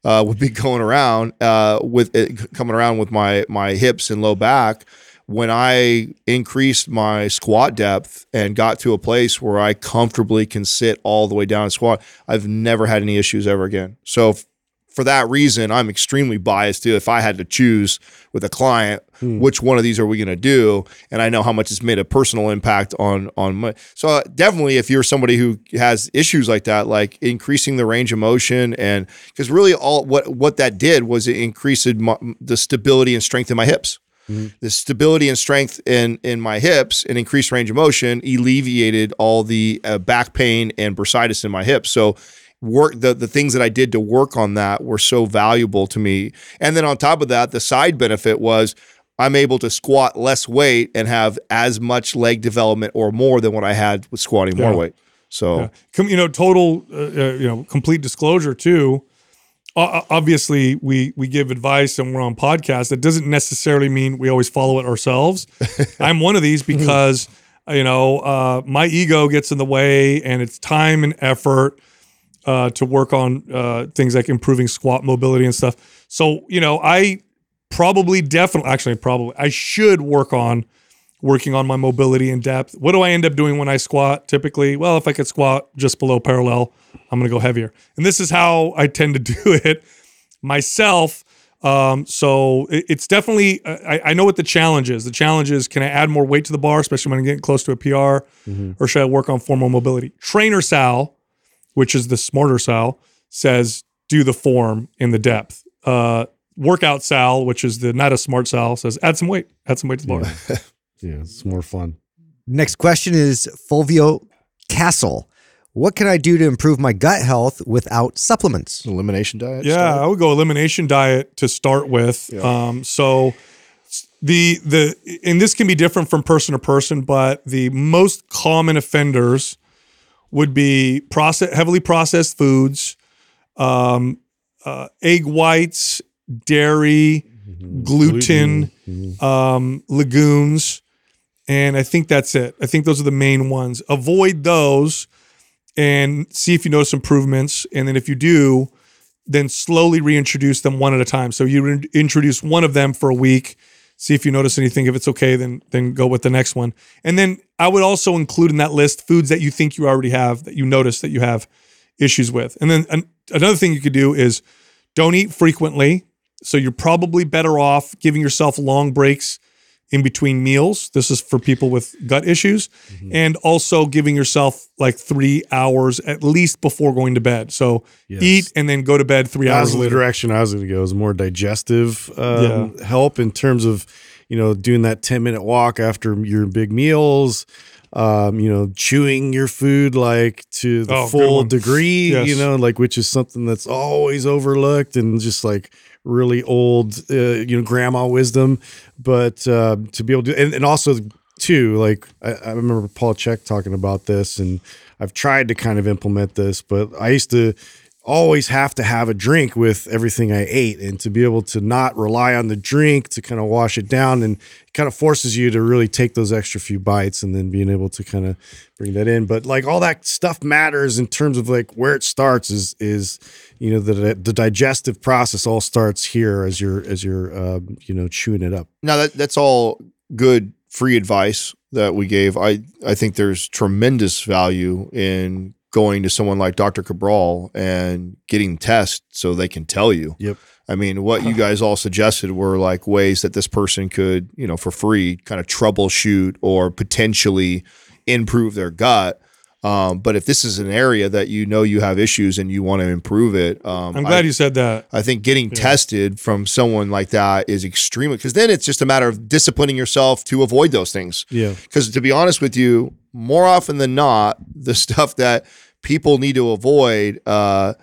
[SPEAKER 4] uh, would be going around uh, with it coming around with my my hips and low back. When I increased my squat depth and got to a place where I comfortably can sit all the way down and squat, I've never had any issues ever again. So. f- For that reason, I'm extremely biased to if I had to choose with a client, which one of these are we going to do? And I know how much it's made a personal impact on on my. So uh, definitely, if you're somebody who has issues like that, like increasing the range of motion, and because really all what what that did was it increased my, the stability and strength in my hips. The stability and strength in in my hips and increased range of motion alleviated all the uh, back pain and bursitis in my hips. So work the the things that I did to work on that were so valuable to me. And then on top of that, the side benefit was I'm able to squat less weight and have as much leg development or more than what I had with squatting more weight. So
[SPEAKER 2] Yeah. Com- you know, total, uh, uh, you know, complete disclosure too. Obviously, we we give advice and we're on podcasts. That doesn't necessarily mean we always follow it ourselves. I'm one of these because you know uh, my ego gets in the way, and it's time and effort uh, to work on uh, things like improving squat mobility and stuff. So you know, I probably, definitely, actually, probably, I should work on working on my mobility and depth. What do I end up doing when I squat typically? Well, if I could squat just below parallel, I'm going to go heavier. And this is how I tend to do it myself. Um, so it- it's definitely, I, I know what the challenge is. The challenge is can I add more weight to the bar, especially when I'm getting close to a PR, or should I work on formal mobility? Trainer Sal, which is the smarter Sal, says do the form in the depth. Uh, workout Sal, which is the not a smart Sal, says add some weight, add some weight to the bar.
[SPEAKER 3] Yeah, it's more fun.
[SPEAKER 5] Next question is Fulvio Castle. What can I do to improve my gut health without supplements?
[SPEAKER 4] elimination diet.
[SPEAKER 2] Yeah,
[SPEAKER 4] stuff.
[SPEAKER 2] I would go elimination diet to start with. Um, so the the and this can be different from person to person, but the most common offenders would be process heavily processed foods, um, uh, egg whites, dairy, gluten, um, legumes, and I think that's it. I think those are the main ones. Avoid those and see if you notice improvements, and then if you do, then slowly reintroduce them one at a time. So you re- introduce one of them for a week, see if you notice anything. If it's okay, then then go with the next one. And then I would also include in that list foods that you think you already have that you notice that you have issues with. And then an, another thing you could do is don't eat frequently. So you're probably better off giving yourself long breaks in between meals. This is for people with gut issues. And also giving yourself like three hours at least before going to bed. So
[SPEAKER 3] Yes.
[SPEAKER 2] eat and then go to bed three
[SPEAKER 3] That
[SPEAKER 2] hours
[SPEAKER 3] was the
[SPEAKER 2] later.
[SPEAKER 3] direction I was going to go. Is more digestive um, help in terms of you know doing that ten minute walk after your big meals. Um, you know, chewing your food like to the
[SPEAKER 2] Oh,
[SPEAKER 3] full degree.
[SPEAKER 2] Yes.
[SPEAKER 3] You know, like which is something that's always overlooked and just like really old, uh, you know, grandma wisdom. But uh, to be able to, and, and also too, like I, I remember Paul Chek talking about this, and I've tried to kind of implement this, but I used to always have to have a drink with everything I ate and to be able to not rely on the drink to kind of wash it down and it kind of forces you to really take those extra few bites and then being able to kind of bring that in but like all that stuff matters in terms of like where it starts is is you know the the digestive process all starts here as you're as you're um, you know chewing it up
[SPEAKER 4] Now that that's all good free advice that we gave. I I think there's tremendous value in going to someone like Dr. Cabral and getting tests so they can tell you.
[SPEAKER 3] Yep.
[SPEAKER 4] I mean, what you guys all suggested were like ways that this person could, you know, for free kind of troubleshoot or potentially improve their gut. Um, but if this is an area that you know you have issues and you want to improve it, um,
[SPEAKER 2] I'm glad
[SPEAKER 4] I-
[SPEAKER 2] you said that.
[SPEAKER 4] I think getting tested from someone like that is extremely because then it's just a matter of disciplining yourself to avoid those things.
[SPEAKER 3] yeah
[SPEAKER 4] Because to be honest with you, more often than not, the stuff that people need to avoid uh,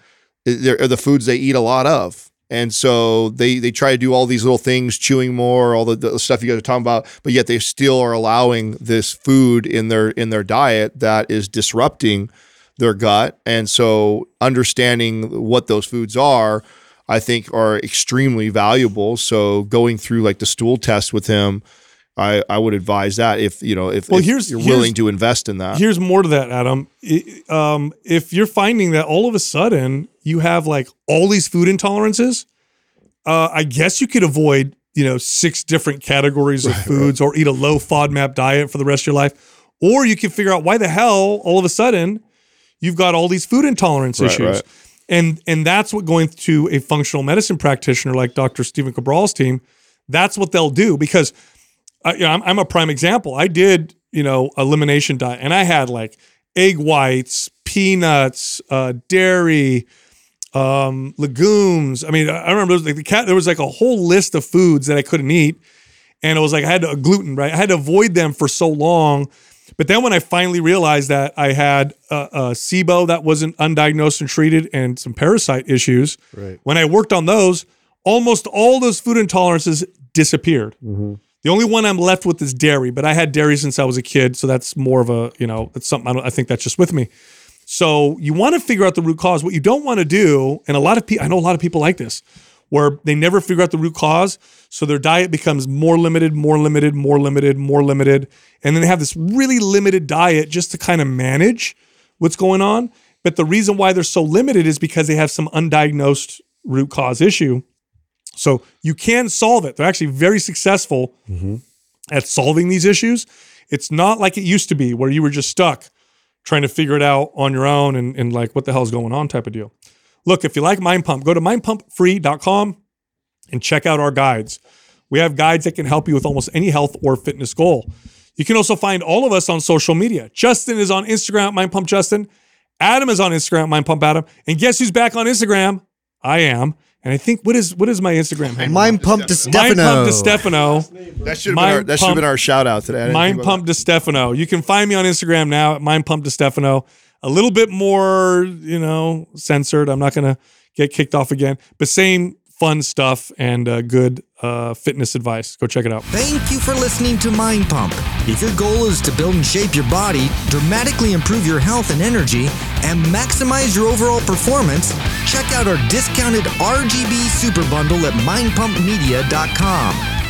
[SPEAKER 4] are the foods they eat a lot of. And so they they try to do all these little things, chewing more, all the, the stuff you guys are talking about, but yet they still are allowing this food in their in their diet that is disrupting their gut. And so understanding what those foods are, I think are extremely valuable. So going through like the stool test with him, I, I would advise that if you know if,
[SPEAKER 2] Well,
[SPEAKER 4] if
[SPEAKER 2] here's-
[SPEAKER 4] you're
[SPEAKER 2] here's-
[SPEAKER 4] willing to invest in that.
[SPEAKER 2] Here's more to that, Adam. I- um, if you're finding that all of a sudden you have like all these food intolerances, uh, I guess you could avoid, you know, six different categories of foods or eat a low FODMAP diet for the rest of your life. Or you can figure out why the hell all of a sudden you've got all these food intolerance
[SPEAKER 4] Right,
[SPEAKER 2] issues.
[SPEAKER 4] right.
[SPEAKER 2] And and that's what going to a functional medicine practitioner like Dr. Stephen Cabral's team, that's what they'll do because uh, you know, I'm, I'm a prime example. I did, you know, elimination diet, and I had like egg whites, peanuts, uh, dairy, um, legumes. I mean, I I remember there was like the cat. There was like a whole list of foods that I couldn't eat, and it was like I had to, gluten, right? I had to avoid them for so long. But then when I finally realized that I had uh, a SIBO that wasn't undiagnosed and treated, and some parasite issues,
[SPEAKER 3] Right.
[SPEAKER 2] when I worked on those, almost all those food intolerances disappeared. The only one I'm left with is dairy, but I had dairy since I was a kid, so that's more of a you know it's something I, I think that's just with me. So you want to figure out the root cause. What you don't want to do, and a lot of people, I know a lot of people like this, where they never figure out the root cause, so their diet becomes more limited, more limited, more limited, more limited, and then they have this really limited diet just to kind of manage what's going on. But the reason why they're so limited is because they have some undiagnosed root cause issue. So you can solve it. They're actually very successful mm-hmm. at solving these issues. It's not like it used to be where you were just stuck trying to figure it out on your own and, and like what the hell's going on type of deal. Look, if you like Mind Pump, go to mindpumpfree.com and check out our guides. We have guides that can help you with almost any health or fitness goal. You can also find all of us on social media. Justin is on Instagram at Mind Pump Justin. Adam is on Instagram at Mind Pump Adam. And guess who's back on Instagram? I am. And I think what is what is my Instagram handle?
[SPEAKER 5] Mind Pump to
[SPEAKER 2] Mind
[SPEAKER 5] Stefano.
[SPEAKER 2] Pump Stefano.
[SPEAKER 4] That should have been
[SPEAKER 2] Mind
[SPEAKER 4] our that should have been our shout out today. I didn't
[SPEAKER 2] Mind
[SPEAKER 4] think about
[SPEAKER 2] Pump DeStefano. You can find me on Instagram now at Mind Pump DeStefano. A little bit more, you know, censored. I'm not going to get kicked off again, but same fun stuff and uh, good uh, fitness advice. Go check it out.
[SPEAKER 5] Thank you for listening to Mind Pump. If your goal is to build and shape your body, dramatically improve your health and energy, and maximize your overall performance, check out our discounted RGB Super Bundle at mindpumpmedia.com.